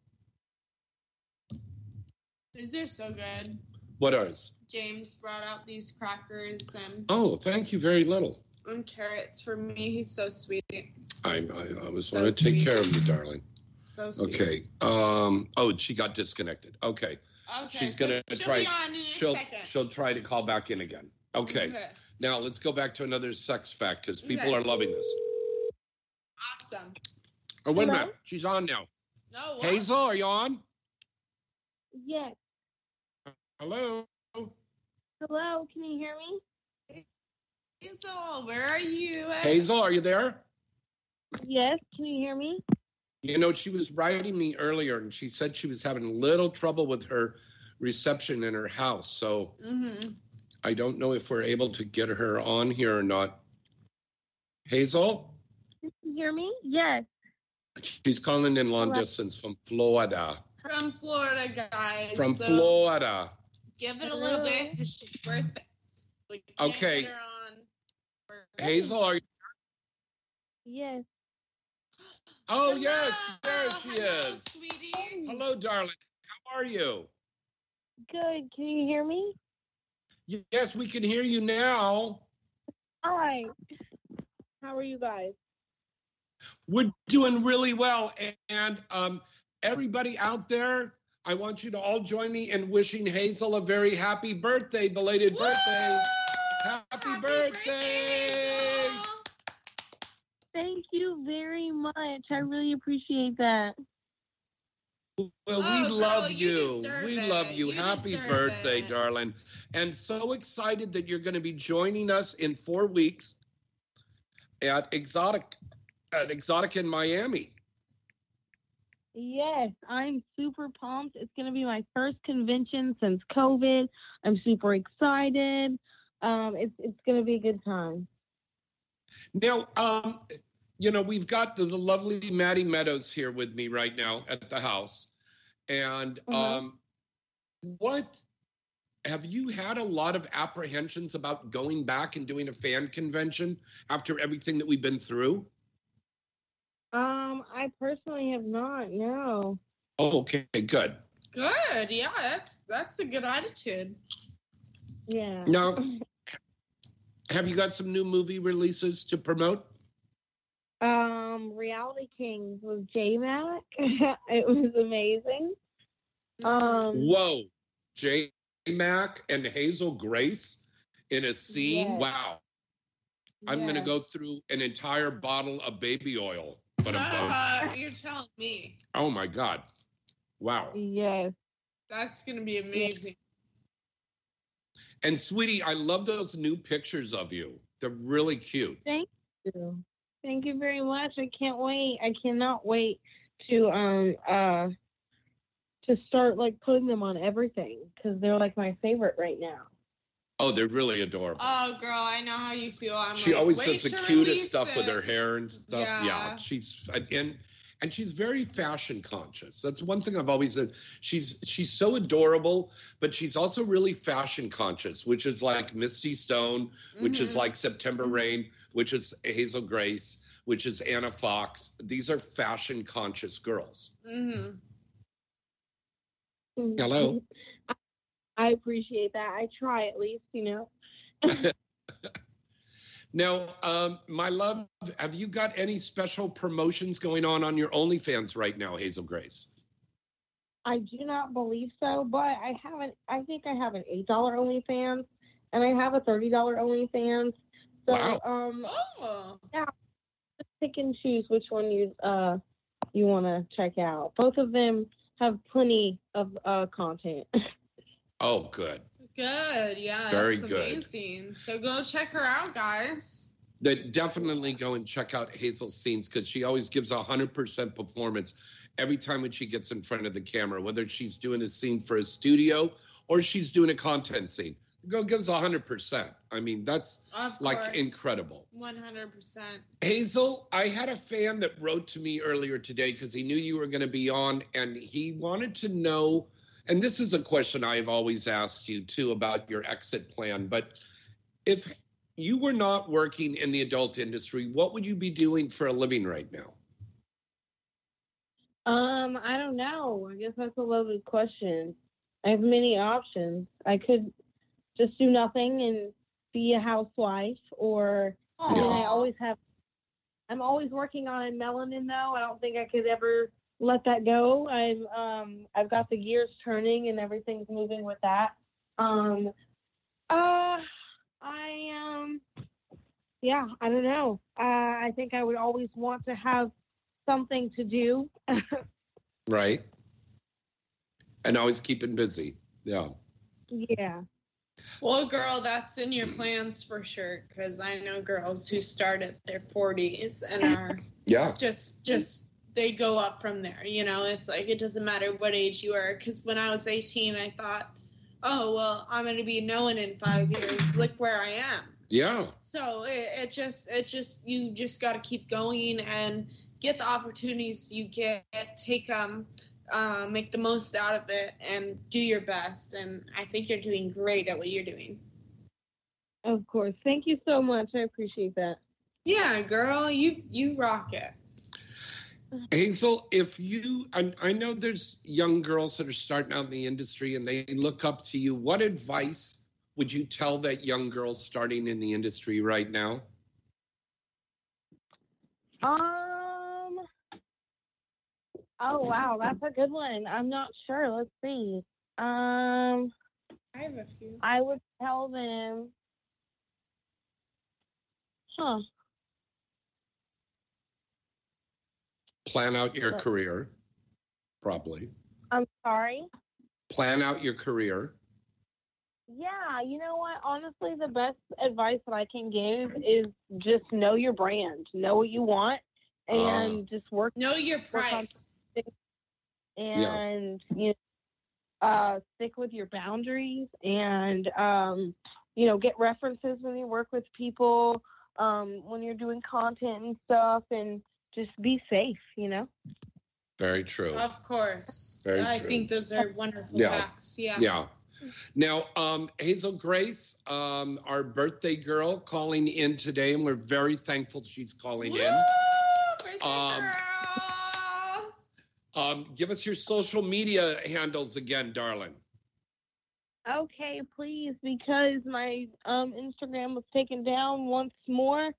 These are so good. What is? James brought out these crackers and, Oh, thank you very little. and carrots for me. He's so sweet. I, I always So want to take sweet. care of you, darling. So sweet. Okay. Um. Oh, she got disconnected. Okay. Okay, She's so gonna she'll try. be on in a she'll second. she'll try to call back in again. Okay. Okay. Now let's go back to another sex fact because people Okay. are loving this. Awesome. Oh wait a minute, she's on now. No. What? Hazel, are you on? Yes. Hello. Hello, can you hear me? Hazel, where are you? At? Hazel, are you there? Yes, can you hear me? You know, she was writing me earlier, and she said she was having a little trouble with her reception in her house. So Mm-hmm. I don't know if we're able to get her on here or not. Hazel, Can you hear me? Yes. She's calling in long Hello. distance from Florida. From Florida, guys. From so Florida. Give it a little bit because she's birthday. We Okay. get her on. Hazel, are you? Yes. [gasps] Oh yes, there she Hello, is. sweetie. Hello, darling. How are you? Good. Can you hear me? Yes, we can hear you now. Hi. How are you guys? We're doing really well. And um, everybody out there, I want you to all join me in wishing Hazel a very happy birthday, belated birthday. Happy, birthday. Thank you very much. I really appreciate that. Well, Oh, we girl, love you you. We it. love you. You Happy birthday, it. darling. And so excited that you're going to be joining us in four weeks at Exotic at Exotic in Miami. Yes, I'm super pumped. It's going to be my first convention since COVID. I'm super excited. Um, it's it's going to be a good time. Now, um, you know, we've got the, the lovely Maddie Meadows here with me right now at the house. And Uh-huh. um, what have you had a lot of apprehensions about going back and doing a fan convention after everything that we've been through? Um, I personally have not. No. Oh, okay, good. Good. Yeah, that's that's a good attitude. Yeah. No. [laughs] have you got some new movie releases to promote? Um, Reality Kings with J Mac. [laughs] it was amazing. Um, Whoa, J Mac and Hazel Grace in a scene. Yes. Wow. I'm gonna go through an entire bottle of baby oil. But Uh, you're telling me. oh my god, wow. Yes. That's gonna be amazing. And sweetie, I love those new pictures of you. They're really cute. Thank you. Thank you very much. I can't wait. I cannot wait to um uh to start like putting them on everything because they're like my favorite right now. Oh, they're really adorable. Oh, girl, I know how you feel. I'm she like, always wait does the cutest release stuff with her hair and stuff. Yeah, Yeah. she's and and she's very fashion conscious. That's one thing I've always said. She's she's so adorable, but she's also really fashion conscious, which is like Misty Stone, which is Mhm. like September Rain, which is Hazel Grace, which is Anna Fox. These are fashion conscious girls. Mm-hmm. Hello. I appreciate that. I try at least, you know. [laughs] Now, um, my love, have you got any special promotions going on on your OnlyFans right now, Hazel Grace? I do not believe so, but I haven't. I think I have an eight dollar OnlyFans, and I have a thirty dollar OnlyFans. So, Wow. um, Oh. yeah, pick and choose which one you uh you want to check out. Both of them have plenty of uh content. [laughs] Oh, good. Good. Yeah. Very that's good. Amazing. So go check her out, guys. That definitely go and check out Hazel's scenes because she always gives a hundred percent performance every time when she gets in front of the camera, whether she's doing a scene for a studio or she's doing a content scene. Go gives a hundred percent. I mean, that's like incredible. One hundred percent. Hazel, I had a fan that wrote to me earlier today because he knew you were going to be on and he wanted to know. And this is a question I've always asked you too about your exit plan. But if you were not working in the adult industry, what would you be doing for a living right now? um, I don't know. I guess that's a loaded question. I have many options. I could just do nothing and be a housewife, or I mean, I always have. I'm always working on melanin though. I don't think I could ever let that go. I'm um I've got the gears turning and everything's moving with that. Um uh I um yeah, I don't know. Uh I think I would always want to have something to do. [laughs] Right. And always keeping busy. Yeah. yeah. Well, girl, that's in your plans for sure. Because I know girls who start at their forties and are [laughs] Yeah. just just they go up from there. You know, it's like it doesn't matter what age you are. Because when I was eighteen, I thought, oh well, I'm gonna be known in five years. Look where I am. Yeah. So it, it just it just you just got to keep going and get the opportunities you get, take them, uh, make the most out of it, and do your best. And I think you're doing great at what you're doing. Of course. Thank you so much. I appreciate that. Yeah, girl, you you rock it. Hazel, if you, I, I know there's young girls that are starting out in the industry and they look up to you. What advice would you tell that young girl starting in the industry right now? Um. Oh wow, that's a good one. I'm not sure. Let's see. Um, I have a few. I would tell them. Huh. Plan out your career, probably. I'm sorry. Plan out your career. Yeah, you know what? Honestly, the best advice that I can give is just know your brand, know what you want, and just work. Know your work price. something And you know, uh, stick with your boundaries, and um, you know, get references when you work with people, um, when you're doing content and stuff, and just be safe. You know. Very true. Of course. Very I true. think those are wonderful Yeah. facts. Yeah. Yeah. Now, um, Hazel Grace, um, our birthday girl, calling in today, and we're very thankful she's calling in. Um, um, give us your social media handles again, darling. Okay, please, because my um, Instagram was taken down once more.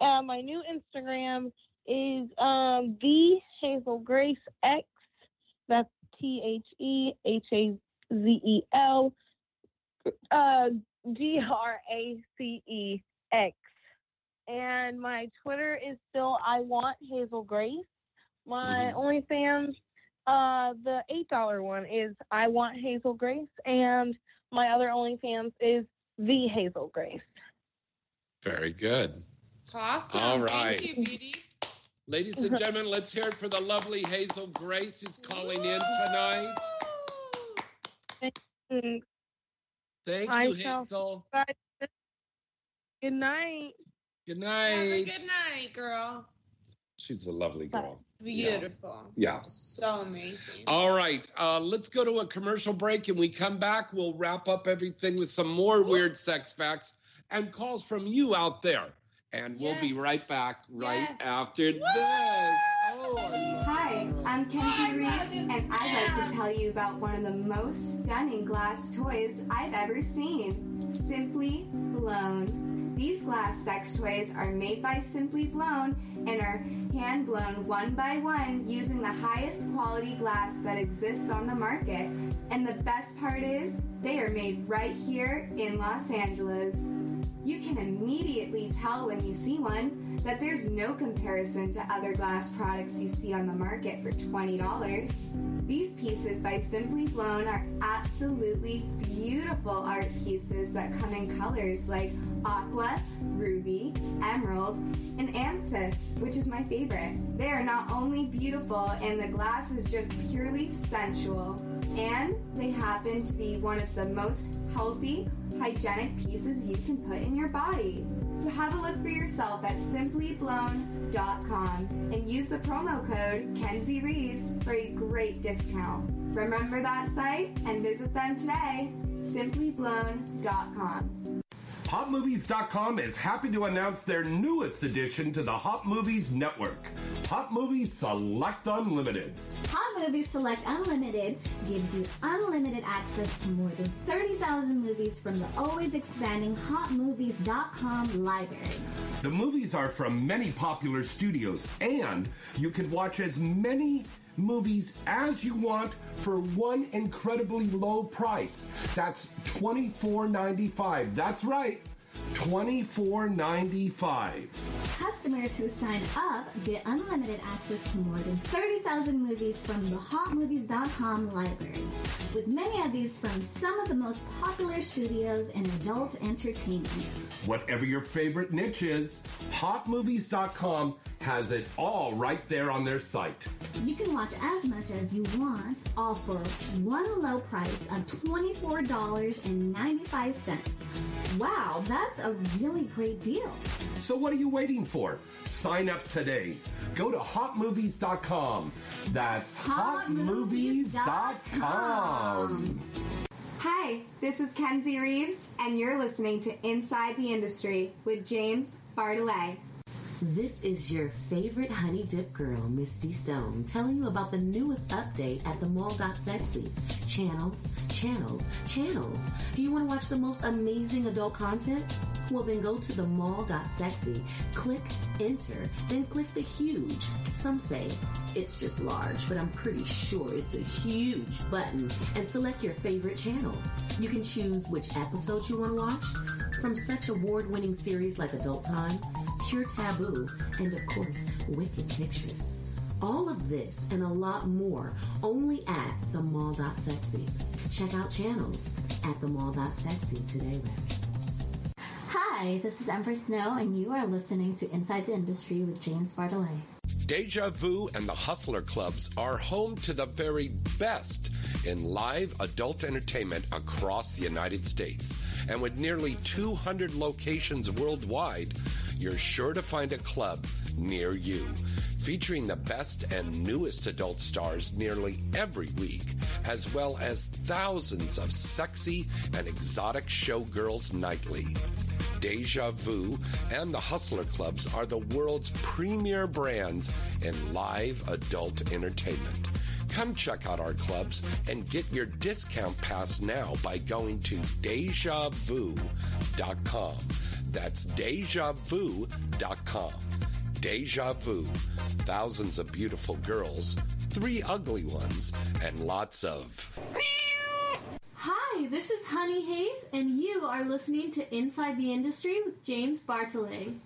Uh, my new Instagram is um, the Hazel Grace X. That's T H E H A Z E L uh, G R A C E X. And my Twitter is still I want Hazel Grace. My OnlyFans, uh, the eight dollar one is I want Hazel Grace, and my other OnlyFans is the Hazel Grace. Very good. Awesome. All right. Thank you, Beauty. Ladies and [laughs] gentlemen, let's hear it for the lovely Hazel Grace who's calling in tonight. Mm, Thank I you, shall- Hazel. Good night. Good Have a night. good night, girl. She's a lovely girl. Beautiful. Yeah. So amazing. All right, uh, let's go to a commercial break and we come back. We'll wrap up everything with some more weird sex facts and calls from you out there. And we'll be right back right Yes. after this. Oh, Hi, I'm Kenzie Reeves, and I'd like to tell you about one of the most stunning glass toys I've ever seen Simply Blown. These glass sex toys are made by Simply Blown and are hand blown one by one using the highest quality glass that exists on the market. And the best part is, they are made right here in Los Angeles. You can immediately tell when you see one that there's no comparison to other glass products you see on the market for $20. These pieces by Simply Blown are absolutely beautiful art pieces that come in colors like aqua, ruby, emerald, and amethyst, which is my favorite. They are not only beautiful and the glass is just purely sensual, and they happen to be one of the most healthy, hygienic pieces you can put in your body. So have a look for yourself at simplyblown.com and use the promo code Kenzie Reeves for a great discount. Remember that site and visit them today. Simplyblown.com. HotMovies.com is happy to announce their newest addition to the Hot Movies Network Hot Movies Select Unlimited. Hot Movies Select Unlimited gives you unlimited access to more than 30,000 movies from the always expanding HotMovies.com library. The movies are from many popular studios, and you can watch as many movies as you want for one incredibly low price. That's $24.95. That's right, $24.95. Customers who sign up get unlimited access to more than 30,000 movies from the HotMovies.com library, with many of these from some of the most popular studios in adult entertainment. Whatever your favorite niche is, HotMovies.com has it all right there on their site. You can watch as much as you want, all for one low price of $24.95. Wow, that's a really great deal. So what are you waiting for? Sign up today. Go to hotmovies.com. That's hotmovies.com. Um, Hi, this is Kenzie Reeves, and you're listening to Inside the Industry with James Bartholet. This is your favorite honey dip girl, Misty Stone, telling you about the newest update at the mall.sexy. Channels, channels, channels. Do you want to watch the most amazing adult content? Well, then go to the mall.sexy, click enter, then click the huge. Some say it's just large, but I'm pretty sure it's a huge button and select your favorite channel. You can choose which episodes you want to watch from such award winning series like Adult Time, Pure Taboo, and of course, Wicked Pictures. All of this and a lot more only at the mall.sexy. Check out channels at the mall.sexy today, Larry. Hi, this is Empress Snow, and you are listening to Inside the Industry with James Bartholet. Deja Vu and the Hustler Clubs are home to the very best in live adult entertainment across the United States. And with nearly 200 locations worldwide, you're sure to find a club near you. Featuring the best and newest adult stars nearly every week, as well as thousands of sexy and exotic showgirls nightly. Deja Vu and the Hustler Clubs are the world's premier brands in live adult entertainment. Come check out our clubs and get your discount pass now by going to dejavu.com. That's dejavu.com. Deja Vu. Thousands of beautiful girls, three ugly ones, and lots of. Hi, this is Honey Hayes, and you are listening to Inside the Industry with James Bartholet.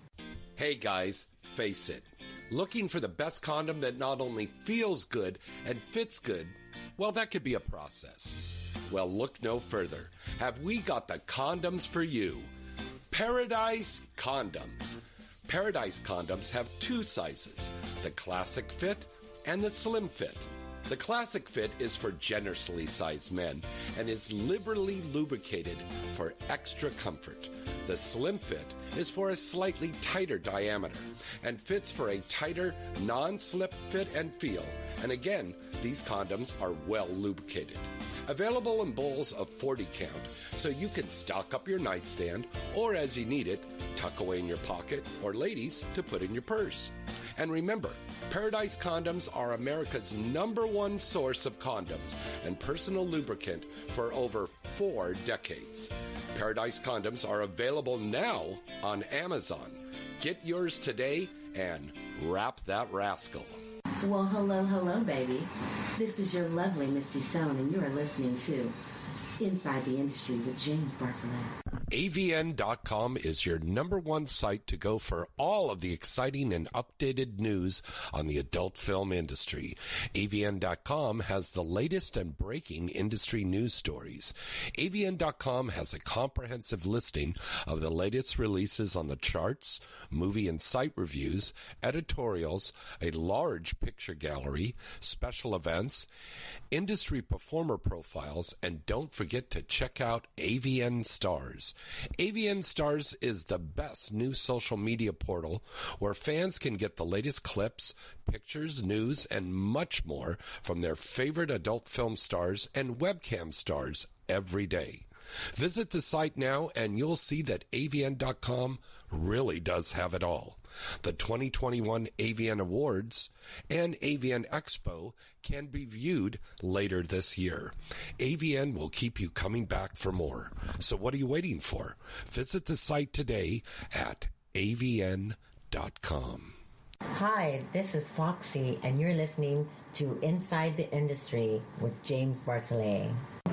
Hey guys, face it. Looking for the best condom that not only feels good and fits good, well, that could be a process. Well, look no further. Have we got the condoms for you? Paradise Condoms. Paradise Condoms have two sizes the classic fit and the slim fit. The classic fit is for generously sized men and is liberally lubricated for extra comfort. The slim fit is for a slightly tighter diameter and fits for a tighter, non slip fit and feel. And again, these condoms are well lubricated. Available in bowls of 40 count, so you can stock up your nightstand or as you need it, tuck away in your pocket, or ladies, to put in your purse. And remember, Paradise Condoms are America's number one source of condoms and personal lubricant for over four decades. Paradise Condoms are available now on Amazon. Get yours today and wrap that rascal. Well, hello, hello, baby. This is your lovely Misty Stone, and you are listening to Inside the Industry with James Barcelona. AVN.com is your number one site to go for all of the exciting and updated news on the adult film industry. AVN.com has the latest and breaking industry news stories. AVN.com has a comprehensive listing of the latest releases on the charts, movie and site reviews, editorials, a large picture gallery, special events, industry performer profiles, and don't forget to check out AVN Stars. AVN Stars is the best new social media portal where fans can get the latest clips, pictures, news, and much more from their favorite adult film stars and webcam stars every day. Visit the site now and you'll see that avn.com really does have it all. The 2021 AVN Awards and AVN Expo can be viewed later this year. AVN will keep you coming back for more. So what are you waiting for? Visit the site today at avn.com. Hi, this is Foxy, and you're listening to Inside the Industry with James Bartholet.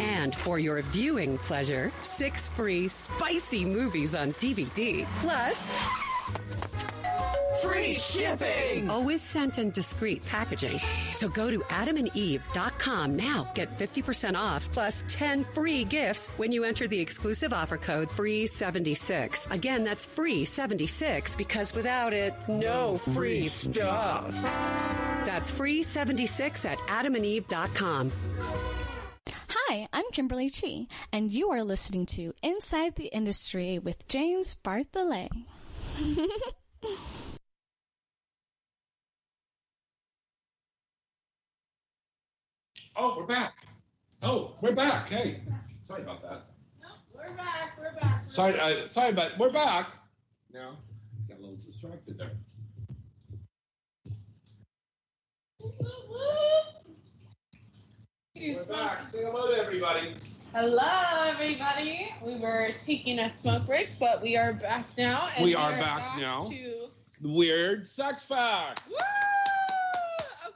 And for your viewing pleasure, six free spicy movies on DVD. Plus, Free shipping! Always sent in discreet packaging. So go to adamandeve.com now. Get 50% off plus 10 free gifts when you enter the exclusive offer code FREE76. Again, that's FREE76 because without it, no free stuff. That's FREE76 at adamandeve.com. Hi, I'm Kimberly Chi, and you are listening to Inside the Industry with James Bartholet. [laughs] Oh, we're back. Oh, we're back. Hey, sorry about that. We're back. We're back. Sorry, uh, sorry, but we're back. Now, got a little distracted there. We're back. Say hello to everybody. Hello, everybody. We were taking a smoke break, but we are back now. and We are back now. To... Weird sex facts.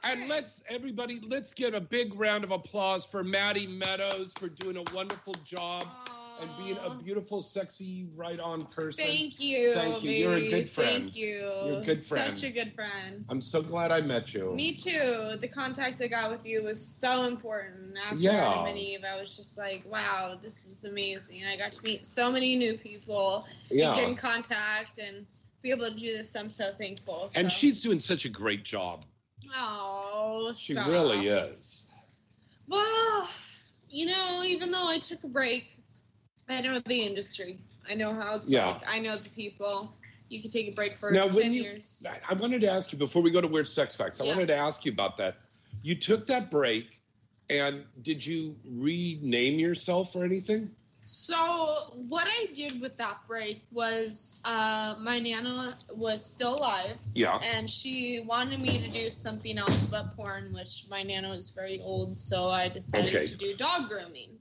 And let's everybody, let's get a big round of applause for Maddie Meadows for doing a wonderful job and being a beautiful, sexy, right-on person. Thank you. Thank you. You're a good friend. Thank you. You're a good friend. Such a good friend. I'm so glad I met you. Me too. The contact I got with you was so important. After Yeah. Adam and Eve, I was just like, wow, this is amazing. I got to meet so many new people Yeah. and get in contact and be able to do this. I'm so thankful. So. And she's doing such a great job. Oh, She stop. really is. Well, you know, even though I took a break, I know the industry. I know how it's Yeah. like. I know the people. You can take a break for Now, ten when you, years. I- I wanted to ask you before we go to weird sex facts. I Yeah. wanted to ask you about that. You took that break, and did you rename yourself or anything? So what I did with that break was uh, my nana was still alive. Yeah. And she wanted me to do something else but porn, which my nana was very old, so I decided Okay. to do dog grooming.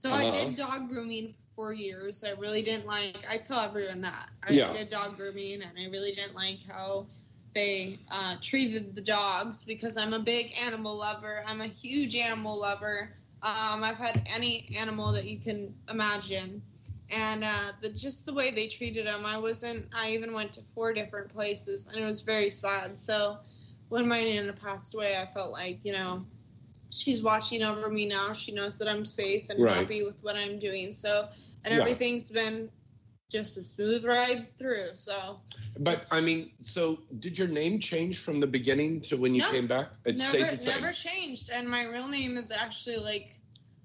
So Uh-huh. I did dog grooming for years. I really didn't like. I tell everyone that I Yeah. did dog grooming, and I really didn't like how they uh, treated the dogs because I'm a big animal lover. I'm a huge animal lover. Um, I've had any animal that you can imagine, and uh, the, just the way they treated them, I wasn't. I even went to four different places, and it was very sad. So when my nana passed away, I felt like you know she's watching over me now. She knows that I'm safe and Right. happy with what I'm doing. So and Yeah. everything's been just a smooth ride through. So But I mean, so did your name change from the beginning to when you No. came back? It never stayed the same. never changed. And my real name is actually like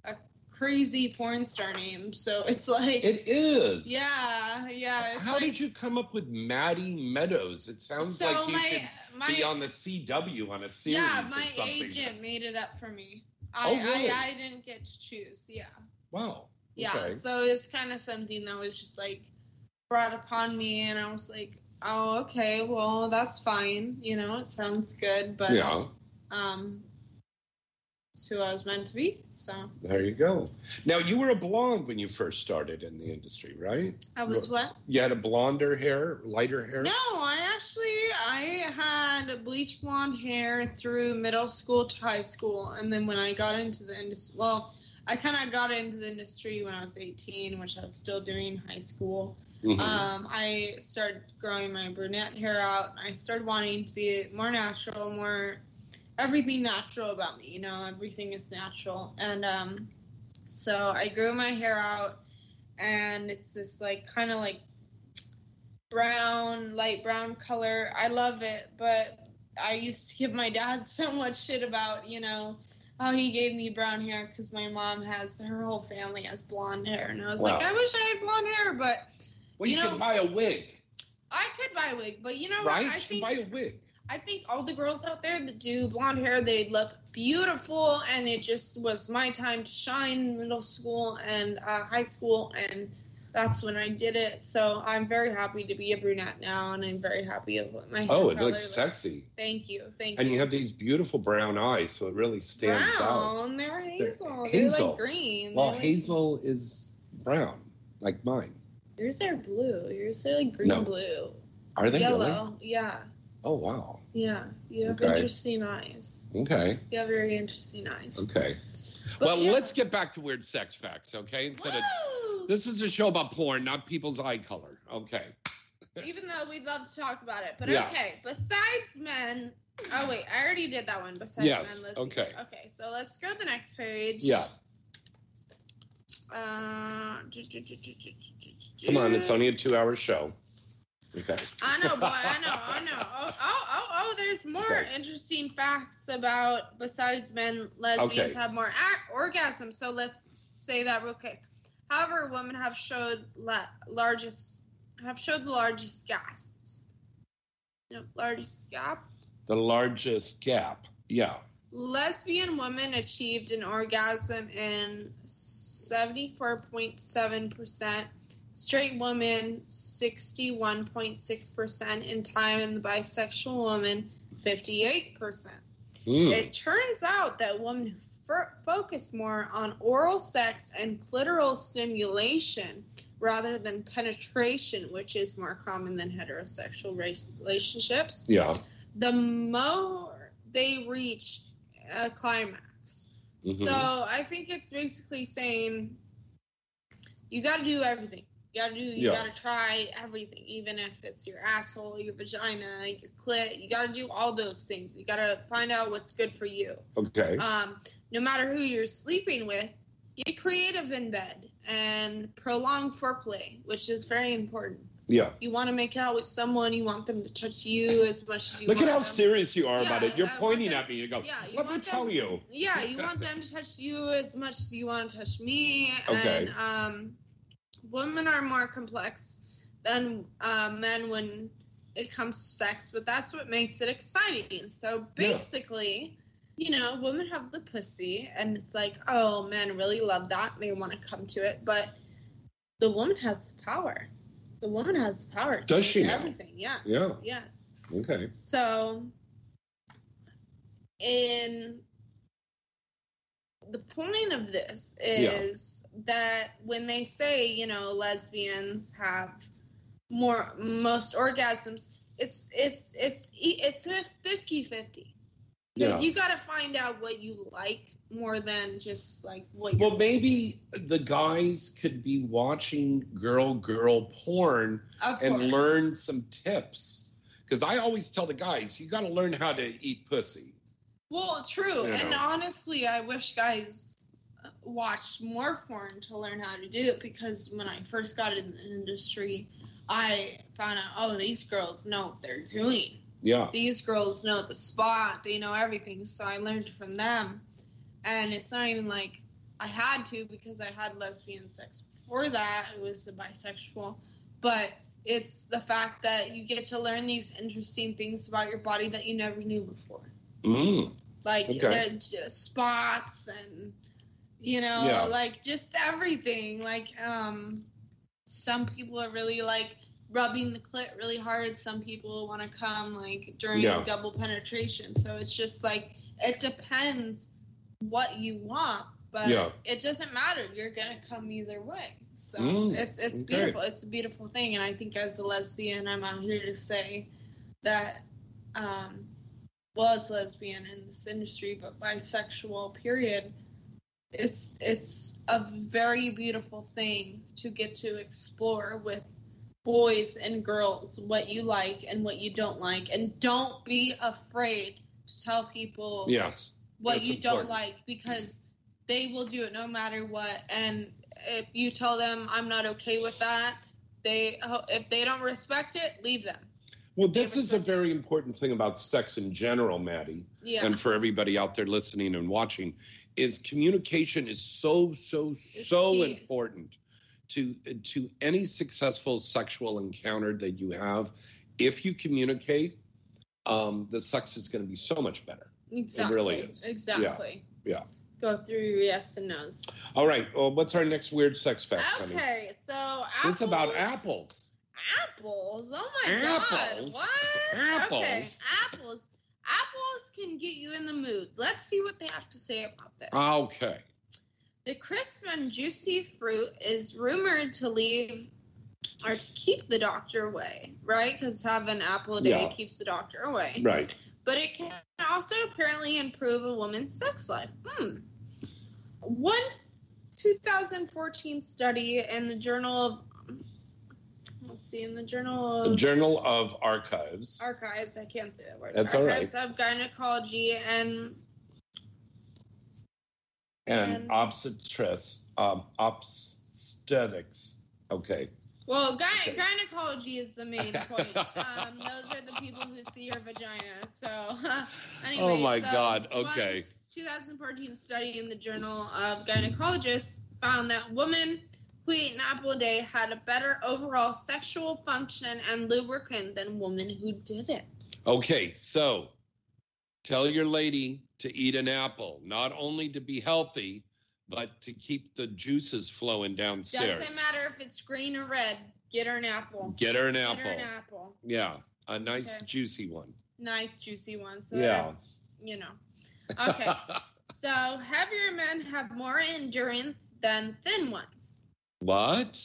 a crazy porn star name. So it's like It is. Yeah, yeah. How like, did you come up with Maddie Meadows? It sounds So like you my- should my- be on the CW on a series yeah, or my agent made it up for me. I, Oh, really? I I didn't get to choose. Yeah. Wow. Yeah, Okay. so it's kind of something that was just like brought upon me, and I was like, oh, okay, well, that's fine. You know, it sounds good, but Yeah. um, it's who I was meant to be. So There you go. Now you were a blonde when you first started in the industry, right? I was what? You had a blonder hair, lighter hair. No, I actually I had bleach blonde hair through middle school to high school, and then when I got into the industry, well, I kind of got into the industry when I was 18, which I was still doing high school. Mhm. Um, I started growing my brunette hair out. I started wanting to be more natural, more everything natural about me. You know, everything is natural, and um, so I grew my hair out, and it's this like kind of like brown, light brown color. I love it, but I used to give my dad [laughs] so much shit about, you know, how he gave me brown hair because my mom has her whole family has blonde hair, and I was like, I wish I had blonde hair, but Well, you, you know- can buy a wig, I could buy a wig. But you know right? what? I you think can buy a wig. I think all the girls out there that do blonde hair, they look beautiful, and it just was my time to shine in middle school and uh, high school, and that's when I did it. So I'm very happy to be a brunette now, and I'm very happy of what my hair Oh, it color looks sexy. Thank you, thank And you. And you have these beautiful brown eyes, so it really stands out. brown, they're hazel. They're, hazel. like green. Well, like- hazel is brown, like mine. Yours are blue. Yours are like green No. blue. Are they Yellow. really? Yeah, Oh wow. Yeah. You have Okay. interesting eyes. Okay. You have very interesting eyes. Okay. But well, yeah. let's get back to weird sex facts, okay? Instead of this is a show about porn, not people's eye color. Okay. Even though we'd love to talk about it. But Yeah. okay, besides men. Oh, wait, I already did that one. Besides Yes, men, lesbians. okay. Okay, so let's go to the next page. Yeah. Uh, Come on, it's only a two-hour show. Okay. I know, boy. I know. I know. Oh, oh, oh, oh there's more Okay. interesting facts about besides men, lesbians Okay. have more ac- orgasms. So let's say that real quick. However, women have showed la- largest have showed the largest gaps. Know, largest gap. The largest gap. Yeah. Lesbian women achieved an orgasm in 74.7%, straight women 61.6% in time, and the bisexual woman 58%. Hmm. It turns out that women who f- focus more on oral sex and clitoral stimulation rather than penetration, which is more common than heterosexual race- relationships, Yeah. the more they reach a climax. Mhm. So I think it's basically saying you got to do everything. You got to do. You Yeah. got to try everything, even if it's your asshole, your vagina, your clit. You got to do all those things. You got to find out what's good for you. Okay. Um, no matter who you're sleeping with, get creative in bed and prolong foreplay, which is very important. Yeah. You want to make out with someone, you want them to touch you as much as you Look at how them. serious you are about it. You're pointing them- at me. You go, yeah, you let me want tell you. Yeah, you [laughs] want them to touch you as much as you want to touch me. Okay. And um, women are more complex than uh, men when it comes to sex, but that's what makes it exciting. So Yeah. basically, you know, women have the pussy, and it's like, oh, men really love that. They want to come to it, but the woman has the power. The woman has the power. Does she? Everything. Yes. Yeah. Yes. Okay. So, in the point of this is that when they say, you know, lesbians have more most orgasms, it's it's it's it's a 50-50. Yeah. Because you got to find out what you like more than just like what you Well, maybe the guys could be watching girl girl porn and learn some tips. Because I always tell the guys, you got to learn how to eat pussy. Well, true. You And know. honestly, I wish guys watched more porn to learn how to do it because when I first got in the industry, I found out, oh, these girls know what they're doing. Yeah. These girls know the spot, they know everything. So I learned from them. And it's not even like I had to because I had lesbian sex before that. It was a bisexual. But it's the fact that you get to learn these interesting things about your body that you never knew before Mm. like Okay. they're just spots and you know Yeah. like just everything like um some people are really like rubbing the clit really hard some people want to come like during Yeah. double penetration so it's just like it depends what you want but Yeah. it doesn't matter you're gonna come either way so Mm, it's it's okay. beautiful it's a beautiful thing and i think as a lesbian i'm out here to say that um well as lesbian in this industry but bisexual period it's it's a very beautiful thing to get to explore with boys and girls what you like and what you don't like. And don't be afraid to tell people Yes. what you don't like because they will do it no matter what. And if you tell them i'm not okay with that they if they don't respect it leave them Well, this is a very important thing about sex in general, Maddie. Yeah. And for everybody out there listening and watching, is communication is so, so, so key. important to to any successful sexual encounter that you have. If you communicate, um, the sex is going to be so much better. exactly It really is. exactly Yeah. go through your yes and no's All right. Well, what's our next weird sex fact, honey? okay so apples, This is about apples. Apples oh my Apples? god what Apples? okay apples apples can get you in the mood let's see what they have to say about this Okay. The crisp and juicy fruit is rumored to leave or to keep the doctor away, right? Because having an apple a day Yeah. keeps the doctor away. Right. But it can also apparently improve a woman's sex life. Hmm. One 2014 study in the Journal of, let's see, in the Journal The Journal of Archives. Archives, I can't say that word. That's all right. Archives of Gynecology and and obstetrics, um, obstetrics. Okay. Well, gy- Okay. gynecology is the main [laughs] point. Um, those are the people who see your vagina. So, [laughs] anyway. oh my so God. Okay. 2014 study in the Journal of Gynecologists found that women who ate an apple a day had a better overall sexual function and lubricant than women who didn't. Okay. So tell your lady to eat an apple, not only to be healthy, but to keep the juices flowing downstairs. Doesn't matter if it's green or red. Get her an apple. Get her an Get apple. her an apple. Yeah. A nice Okay. juicy one. Nice juicy one. So Yeah. you know. Okay. [laughs] so heavier men have more endurance than thin ones. What?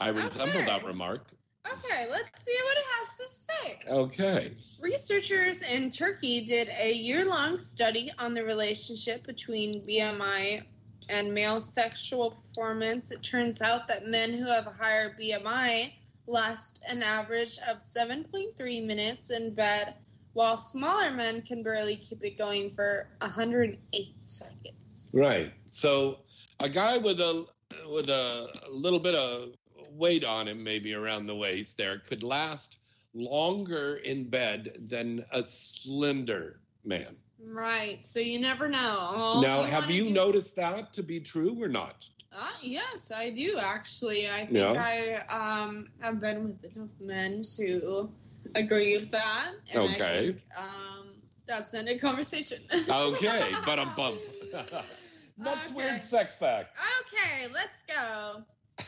I resemble that remark. Okay, let's see what it has to say. Okay. Researchers in Turkey did a year long study on the relationship between BMI and male sexual performance. It turns out that men who have a higher BMI last an average of 7.3 minutes in bed, while smaller men can barely keep it going for 108 seconds. Right. So a guy with a with a little bit of weight on him, maybe around the waist there, could last longer in bed than a slender man. Right. So you never know. All now, you have you do- noticed that to be true or not? Uh, yes, I do actually. I think Yeah. I um have been with enough men to agree with that. And I Okay. think, um, that's end of conversation. Okay, but I'm bump. [laughs] [laughs] That's weird sex fact. Okay, let's go.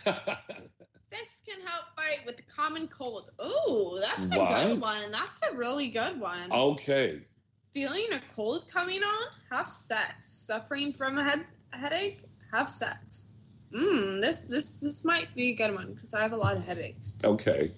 [laughs] Sex can help fight with the common cold. Ooh, that's a What? good one. That's a really good one. Okay. Feeling a cold coming on? Have sex. Suffering from a head a headache? Have sex. Mmm, this this this might be a good one because I have a lot of headaches. Okay.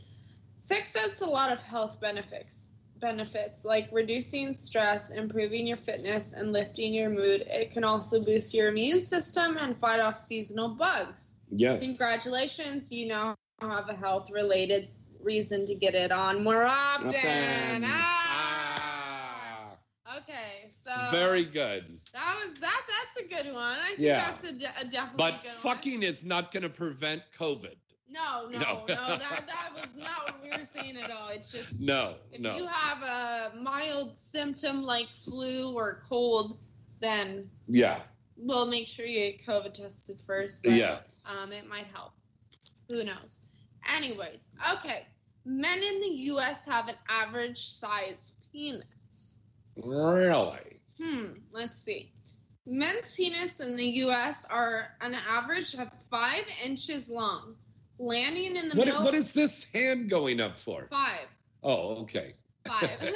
Sex has a lot of health benefits. Benefits like reducing stress, improving your fitness, and lifting your mood. It can also boost your immune system and fight off seasonal bugs. Yes. Congratulations, you now have a health related reason to get it on more often. Often. Ah. Okay, so Very good. that was that. That's a good one. I think Yeah. that's a, de- a definitely But good one. fucking is not going to prevent COVID. No, no, No. no. that that [laughs] was not what we were saying at all. It's just No, if no. you have a mild symptom like flu or cold, then Yeah. we'll make sure you get COVID tested first. But, Yeah. Um, it might help. Who knows? Anyways, okay. Men in the U.S. have an average size penis. Really? Hmm. Let's see. Men's penis in the U.S. are an average of five inches long, landing in the What, middle. what is this hand going up for? five? Oh, okay. Five. [laughs]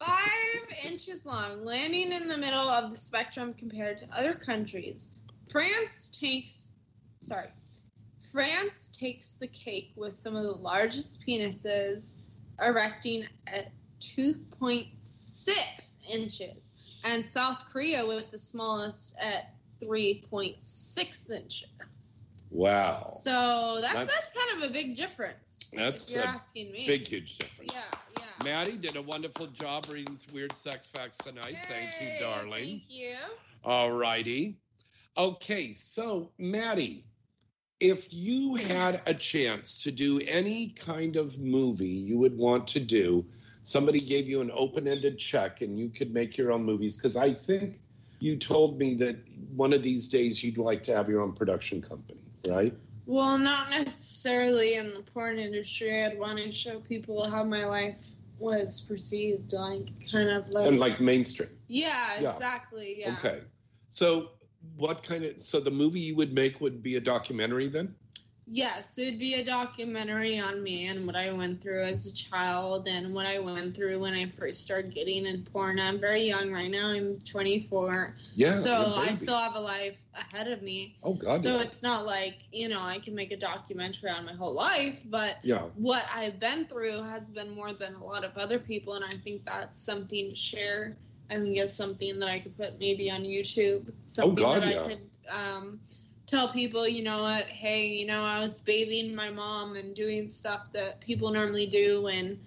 Five inches long, landing in the middle of the spectrum compared to other countries. France takes, sorry, France takes the cake with some of the largest penises, erecting at 2.6 inches, and South Korea with the smallest at 3.6 inches. Wow. So that's, That's- that's kind of a big difference. That's if you're asking me. big, huge difference. Yeah, yeah. Maddie did a wonderful job reading weird sex facts tonight. Thank you, darling. Thank you. All righty. Okay, so Maddie, if you had a chance to do any kind of movie you would want to do, somebody gave you an open ended check and you could make your own movies, because I think you told me that one of these days you'd like to have your own production company, right? Well, not necessarily in the porn industry. I'd want to show people how my life was perceived, like kind of like. And like mainstream. yeah, Yeah. exactly. Yeah. Okay. So, what kind of, so the movie you would make would be a documentary then? Yes, it'd be a documentary on me and what I went through as a child and what I went through when I first started getting in porn. I'm very young right now. I'm 24. Yeah, So I still have a life ahead of me. Oh, God. So yeah. it's not like, you know, I can make a documentary on my whole life, but Yeah. what I've been through has been more than a lot of other people, and I think that's something to share. I think it's something that I could put maybe on YouTube. Something Oh, God, that yeah. I could um, tell people, you know what, hey, you know, I was babying my mom and doing stuff that people normally do, and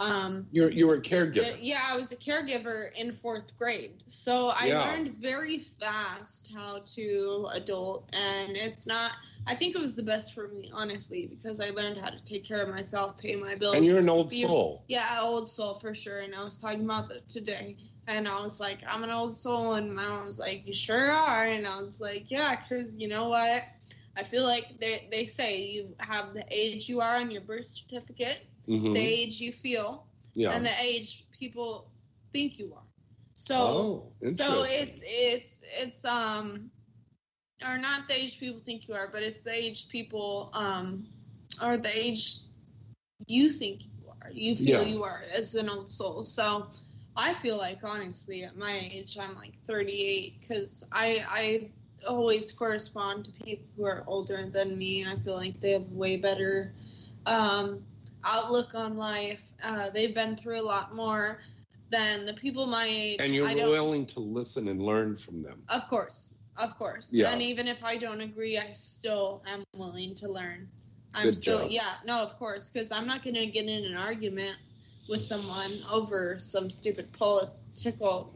um, You're, you're a caregiver. uh, Yeah, I was a caregiver in fourth grade. So I Yeah. learned very fast how to adult. And it's not, I think it was the best for me, honestly, because I learned how to take care of myself, pay my bills. And you're an old be- soul. Yeah, old soul for sure. And I was talking about that today. And I was like, I'm an old soul. And my mom was like, You sure are. And I was like, Yeah, because you know what? I feel like they, they say you have the age you are on your birth certificate, Mhm. the age you feel, Yeah. and the age people think you are. So Oh, so it's it's it's um or not the age people think you are, but it's the age people um or the age you think you are. You feel Yeah. you are as an old soul. So I feel like honestly at my age I'm like 38 cuz I I always correspond to people who are older than me. I feel like they have way better um outlook on life. Uh, they've been through a lot more than the people my age. and you're willing to listen and learn from them. Of course, of course. Yeah. And even if I don't agree, I still am willing to learn. I'm Good still, job. yeah, no, of course, because I'm not going to get in an argument with someone over some stupid political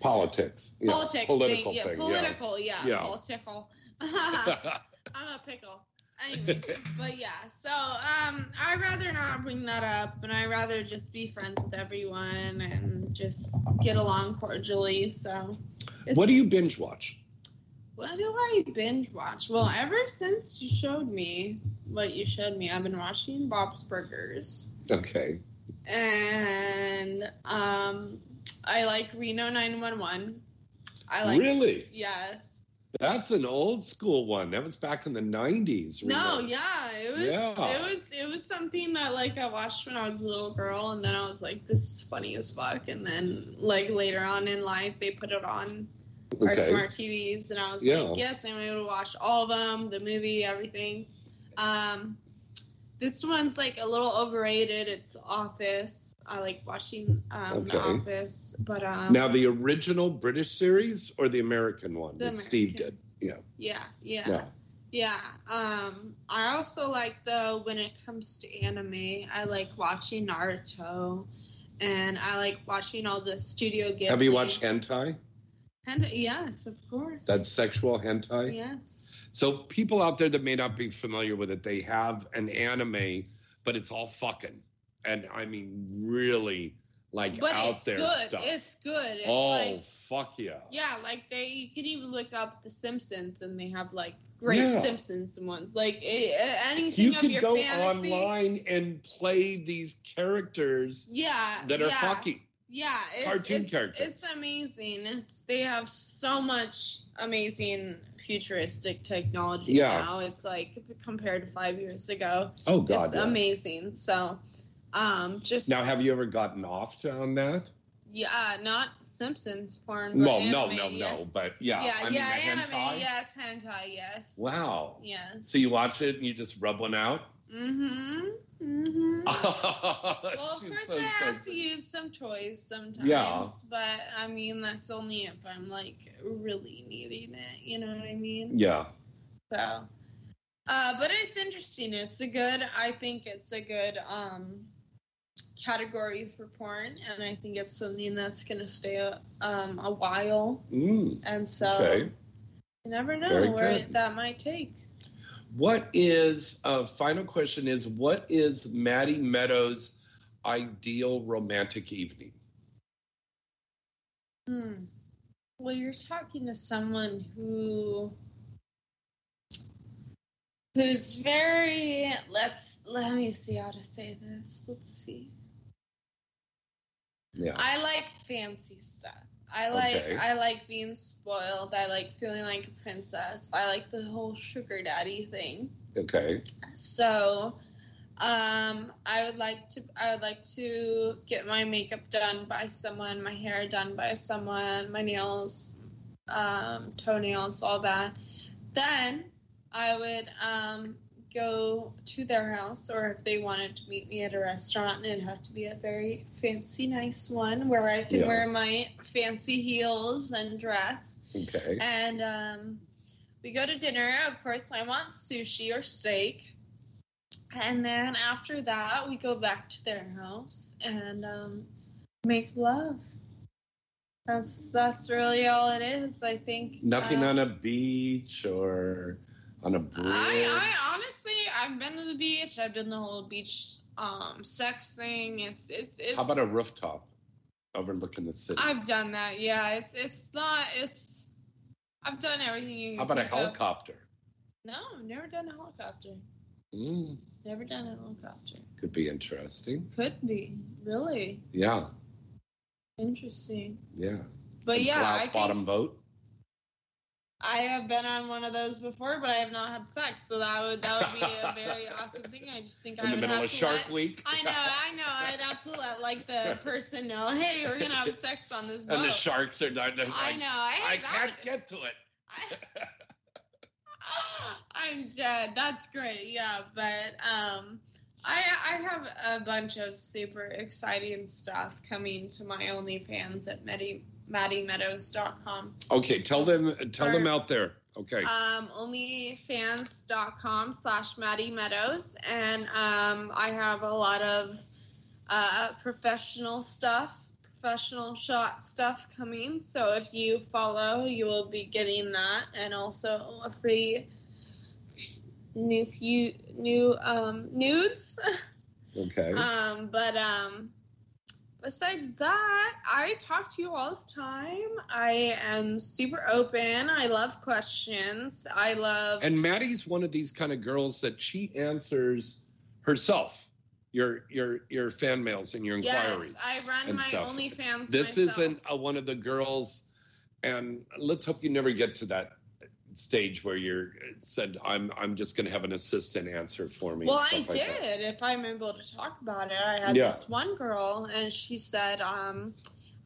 Politics. Yeah. politics Political thing. Yeah, thing. political, yeah, Yeah. political. [laughs] [laughs] I'm a pickle. Anyways, but yeah, so um, I'd rather not bring that up, and I'd rather just be friends with everyone and just get along cordially. So, What do you binge watch? what do I binge watch? Well, ever since you showed me what you showed me, I've been watching Bob's Burgers, Okay. and um, I like Reno 911. I like Really? yes. That's an old school one. That was back in the 90s. No, yeah, it was Yeah. it was it was something that like I watched when I was a little girl, and then I was like, this is funny as fuck. And then like later on in life, they put it on our smart TVs, and I was Yeah. like, yes, I'm able to watch all of them, the movie, everything. Um, this one's like a little overrated. It's Office. I like watching um, The Office, but um, Now, the original British series or the American one The that Steve did? Yeah. yeah, yeah. Yeah. Yeah. Um, I also like though when it comes to anime, I like watching Naruto, and I like watching all the Studio Ghibli. Have you watched hentai? Hentai, yes, of course. That's sexual hentai? yes. So, people out there that may not be familiar with it, they have an anime, but it's all fucking. And I mean, really, like But out it's there good. stuff. It's good. It's oh, like fuck yeah. yeah, like they you can even look up The Simpsons, and they have like great Yeah. Simpsons ones. Like eh, anything You of can your go fantasy. online and play these characters Yeah. that are yeah. fucking. Yeah, it's, cartoon it's, characters. It's amazing. It's they have so much amazing futuristic technology Yeah. now. It's like compared to five years ago. Oh, God, it's yeah. amazing. So, um, just Now, have you ever gotten off on that? yeah, not Simpsons porn. But no, anime, no, yes. no, but yeah, yeah, I mean, yeah, anime, hentai? yes, hentai, yes. Wow. Yes. So you watch it and you just rub one out? Mm-hmm. Mm-hmm. [laughs] well, of course, so I have to use some toys sometimes. Yeah. But I mean, that's only if I'm like really needing it. You know what I mean? Yeah. So, uh, but it's interesting. It's a good. I think it's a good um category for porn, and I think it's something that's gonna stay a, um a while. Mm, And so, okay. you never know Very where good. that might take. What is, uh, final question is, what is Maddie Meadows' ideal romantic evening? Hmm. Well, you're talking to someone who who's very let's let me see how to say this. Let's see. Yeah. I like fancy stuff. I like Okay. I like being spoiled. I like feeling like a princess. I like the whole sugar daddy thing. Okay. So, um, I would like to I would like to get my makeup done by someone, my hair done by someone, my nails, um, toenails, all that. Then I would um, go to their house, or if they wanted to meet me at a restaurant, and it'd have to be a very fancy, nice one where I can Yeah. wear my fancy heels and dress. Okay. And um, we go to dinner. Of course, I want sushi or steak. And then after that, we go back to their house and um, make love. That's that's really all it is. I think. Nothing uh, on a beach or on a bridge? I, I honestly, I've been to the beach. I've done the whole beach um, sex thing. It's it's it's. How about a rooftop overlooking the city? I've done that. Yeah, it's it's not it's. I've done everything. You How about a can think of. helicopter? No, never done a helicopter. Mm, Never done a helicopter. could be interesting. Could be really Yeah. interesting. Yeah. But A yeah, I glass think boat. I have been on one of those before, but I have not had sex, so that would that would be a very [laughs] awesome thing. I just think In I the would middle have of to Shark let, Week. I know, I know. I'd have to let like the [laughs] person know, hey, we're gonna have sex on this boat. And the sharks are down there. I know. I, I can't get to it. [laughs] I'm dead. That's great. Yeah, but um, I I have a bunch of super exciting stuff coming to my OnlyFans at Maddie, MaddieMeadows.com. Okay, tell them tell them out there. Okay. Um, OnlyFans.com slash Maddie Meadows, and um, I have a lot of uh, professional stuff, professional shot stuff coming. So if you follow, you will be getting that, and also a free new few new um nudes. [laughs] Okay. Um, but um, besides that, I talk to you all the time. I am super open. I love questions. I love. And Maddie's one of these kind of girls that she answers herself. Your your your fan mails and your inquiries. Yes, I run and my stuff. OnlyFans. This myself. isn't a, one of the girls, and let's hope you never get to that stage where you're said I'm I'm just going to have an assistant answer for me. Well, I like that. did. If I'm able to talk about it, I had Yeah. this one girl, and she said, um,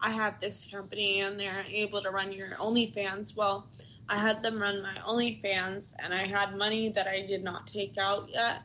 "I have this company, and they're able to run your OnlyFans." Well, I had them run my OnlyFans, and I had money that I did not take out yet,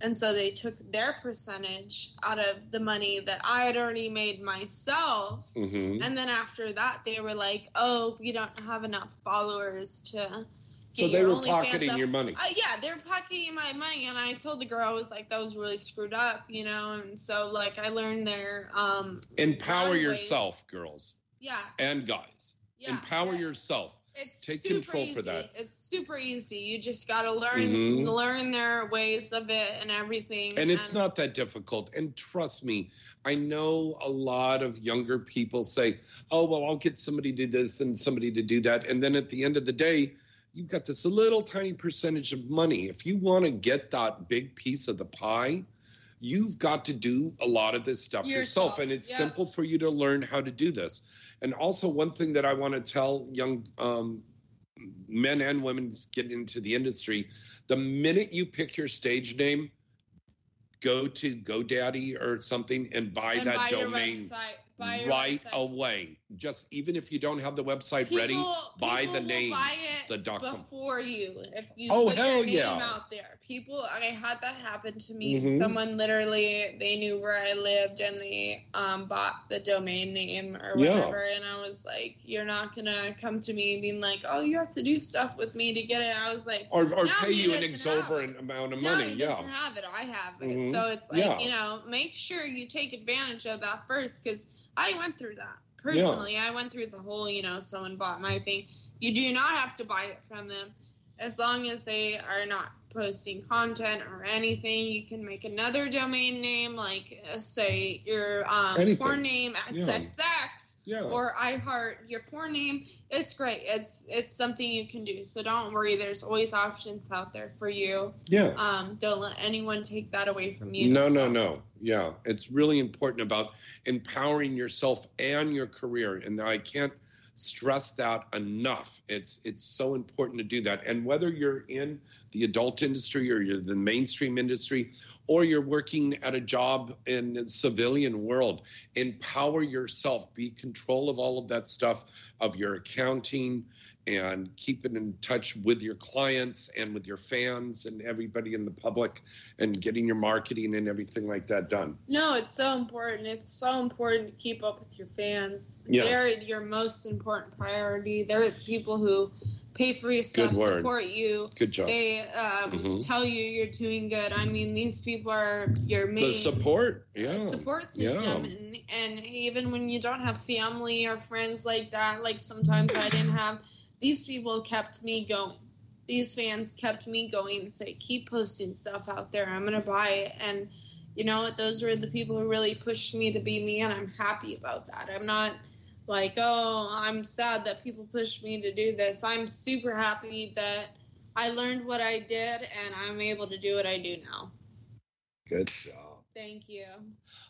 and so they took their percentage out of the money that I had already made myself. Mhm. And then after that, they were like, "Oh, we don't have enough followers to." So they your were pocketing your money. Uh, yeah, they're pocketing my money, and I told the girl I was like, "That was really screwed up," you know. And so, like, I learned their um, Empower yourself, girls yeah, and guys. Yeah, Empower yourself. It's Take super control easy. for that. It's super easy. You just gotta learn Mhm. learn their ways of it and everything. And it's not that difficult. And trust me, I know a lot of younger people say, oh, well, I'll get somebody to do this and somebody to do that. And then at the end of the day, you've got this little tiny percentage of money. If you want to get that big piece of the pie, you've got to do a lot of this stuff yourself. Yourself, And it's yeah. simple for you to learn how to do this. And also, one thing that I want to tell young um, men and women getting into the industry the minute you pick your stage name, go to GoDaddy or something and buy and that buy domain website. Buy right website. away. Just even if you don't have the website People- ready, buy the name, buy it the dot com. before you. If you Oh, put hell yeah. out there, people. I had that happen to me. Mhm. Someone literally they knew where I lived and they um, bought the domain name or Yeah. whatever. And I was like, "You're not gonna come to me being like, oh, you have to do stuff with me to get it." I was like, or or pay you an exorbitant amount of money. Yeah. doesn't have it. I have it. Mhm. So it's like, Yeah. you know, make sure you take advantage of that first because I went through that. Personally, I went through the whole, you know, someone bought my thing. You do not have to buy it from them. As long as they are not posting content or anything, you can make another domain name, like uh, say your um, porn name at Yeah. XXX Yeah. or iHeart your porn name. It's great. It's it's something you can do. So don't worry. There's always options out there for you. Yeah. Um, don't let anyone take that away from you. No, no, no. Yeah, it's really important about empowering yourself and your career, and I can't stress that enough. It's it's so important to do that. And whether you're in the adult industry or you're the mainstream industry, or you're working at a job in the civilian world, empower yourself. Be control of all of that stuff of your accounting and keep it in touch with your clients and with your fans and everybody in the public and getting your marketing and everything like that done. No, it's so important. It's so important to keep up with your fans. Yeah. They're your most important priority. They're the people who pay for your stuff, support you. Good job. They um, Mhm. tell you you're doing good. I mean, these people are your main The support, yeah. support system Yeah. and and even when you don't have family or friends like that like sometimes i didn't have these people kept me going these fans kept me going and say keep posting stuff out there i'm gonna buy it and you know what those were the people who really pushed me to be me and i'm happy about that i'm not like oh i'm sad that people pushed me to do this i'm super happy that i learned what i did and i'm able to do what i do now Good job. thank you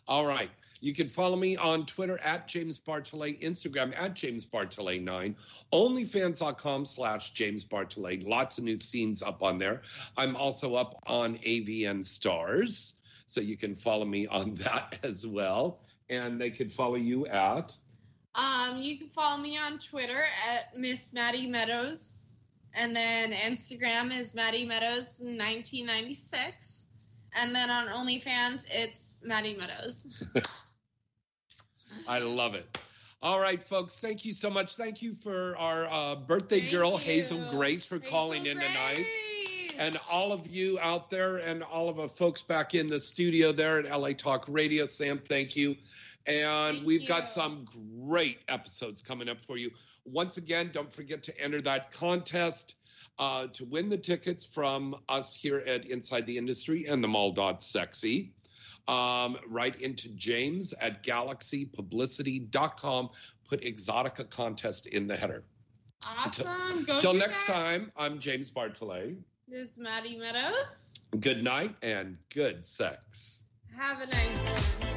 All right. You can follow me on Twitter at James Bartholet, Instagram at James Bartholet9, onlyfans.com slash James Bartholet. Lots of new scenes up on there. I'm also up on AVN Stars, so you can follow me on [laughs] that as well. And they can follow you at Um, you can follow me on Twitter at Miss Maddie Meadows, and then Instagram is Maddie Meadows 1996, and then on OnlyFans it's Maddie Meadows. [laughs] I love it. All right, folks. Thank you so much. Thank you for our uh, birthday girl, Hazel Grace, for calling in tonight. And all of you out there, and all of our folks back in the studio there at LA Talk Radio, Sam, thank you. And we've got some great episodes coming up for you. Once again, don't forget to enter that contest. uh, to win the tickets from us here at Inside the Industry and the Mall Dot Sexy, um, right into James at galaxypublicity.com. Put Exotica contest in the header. Awesome. Go Till next that. time, I'm James Bartholet. This is Maddie Meadows. Good night and good sex. Have a nice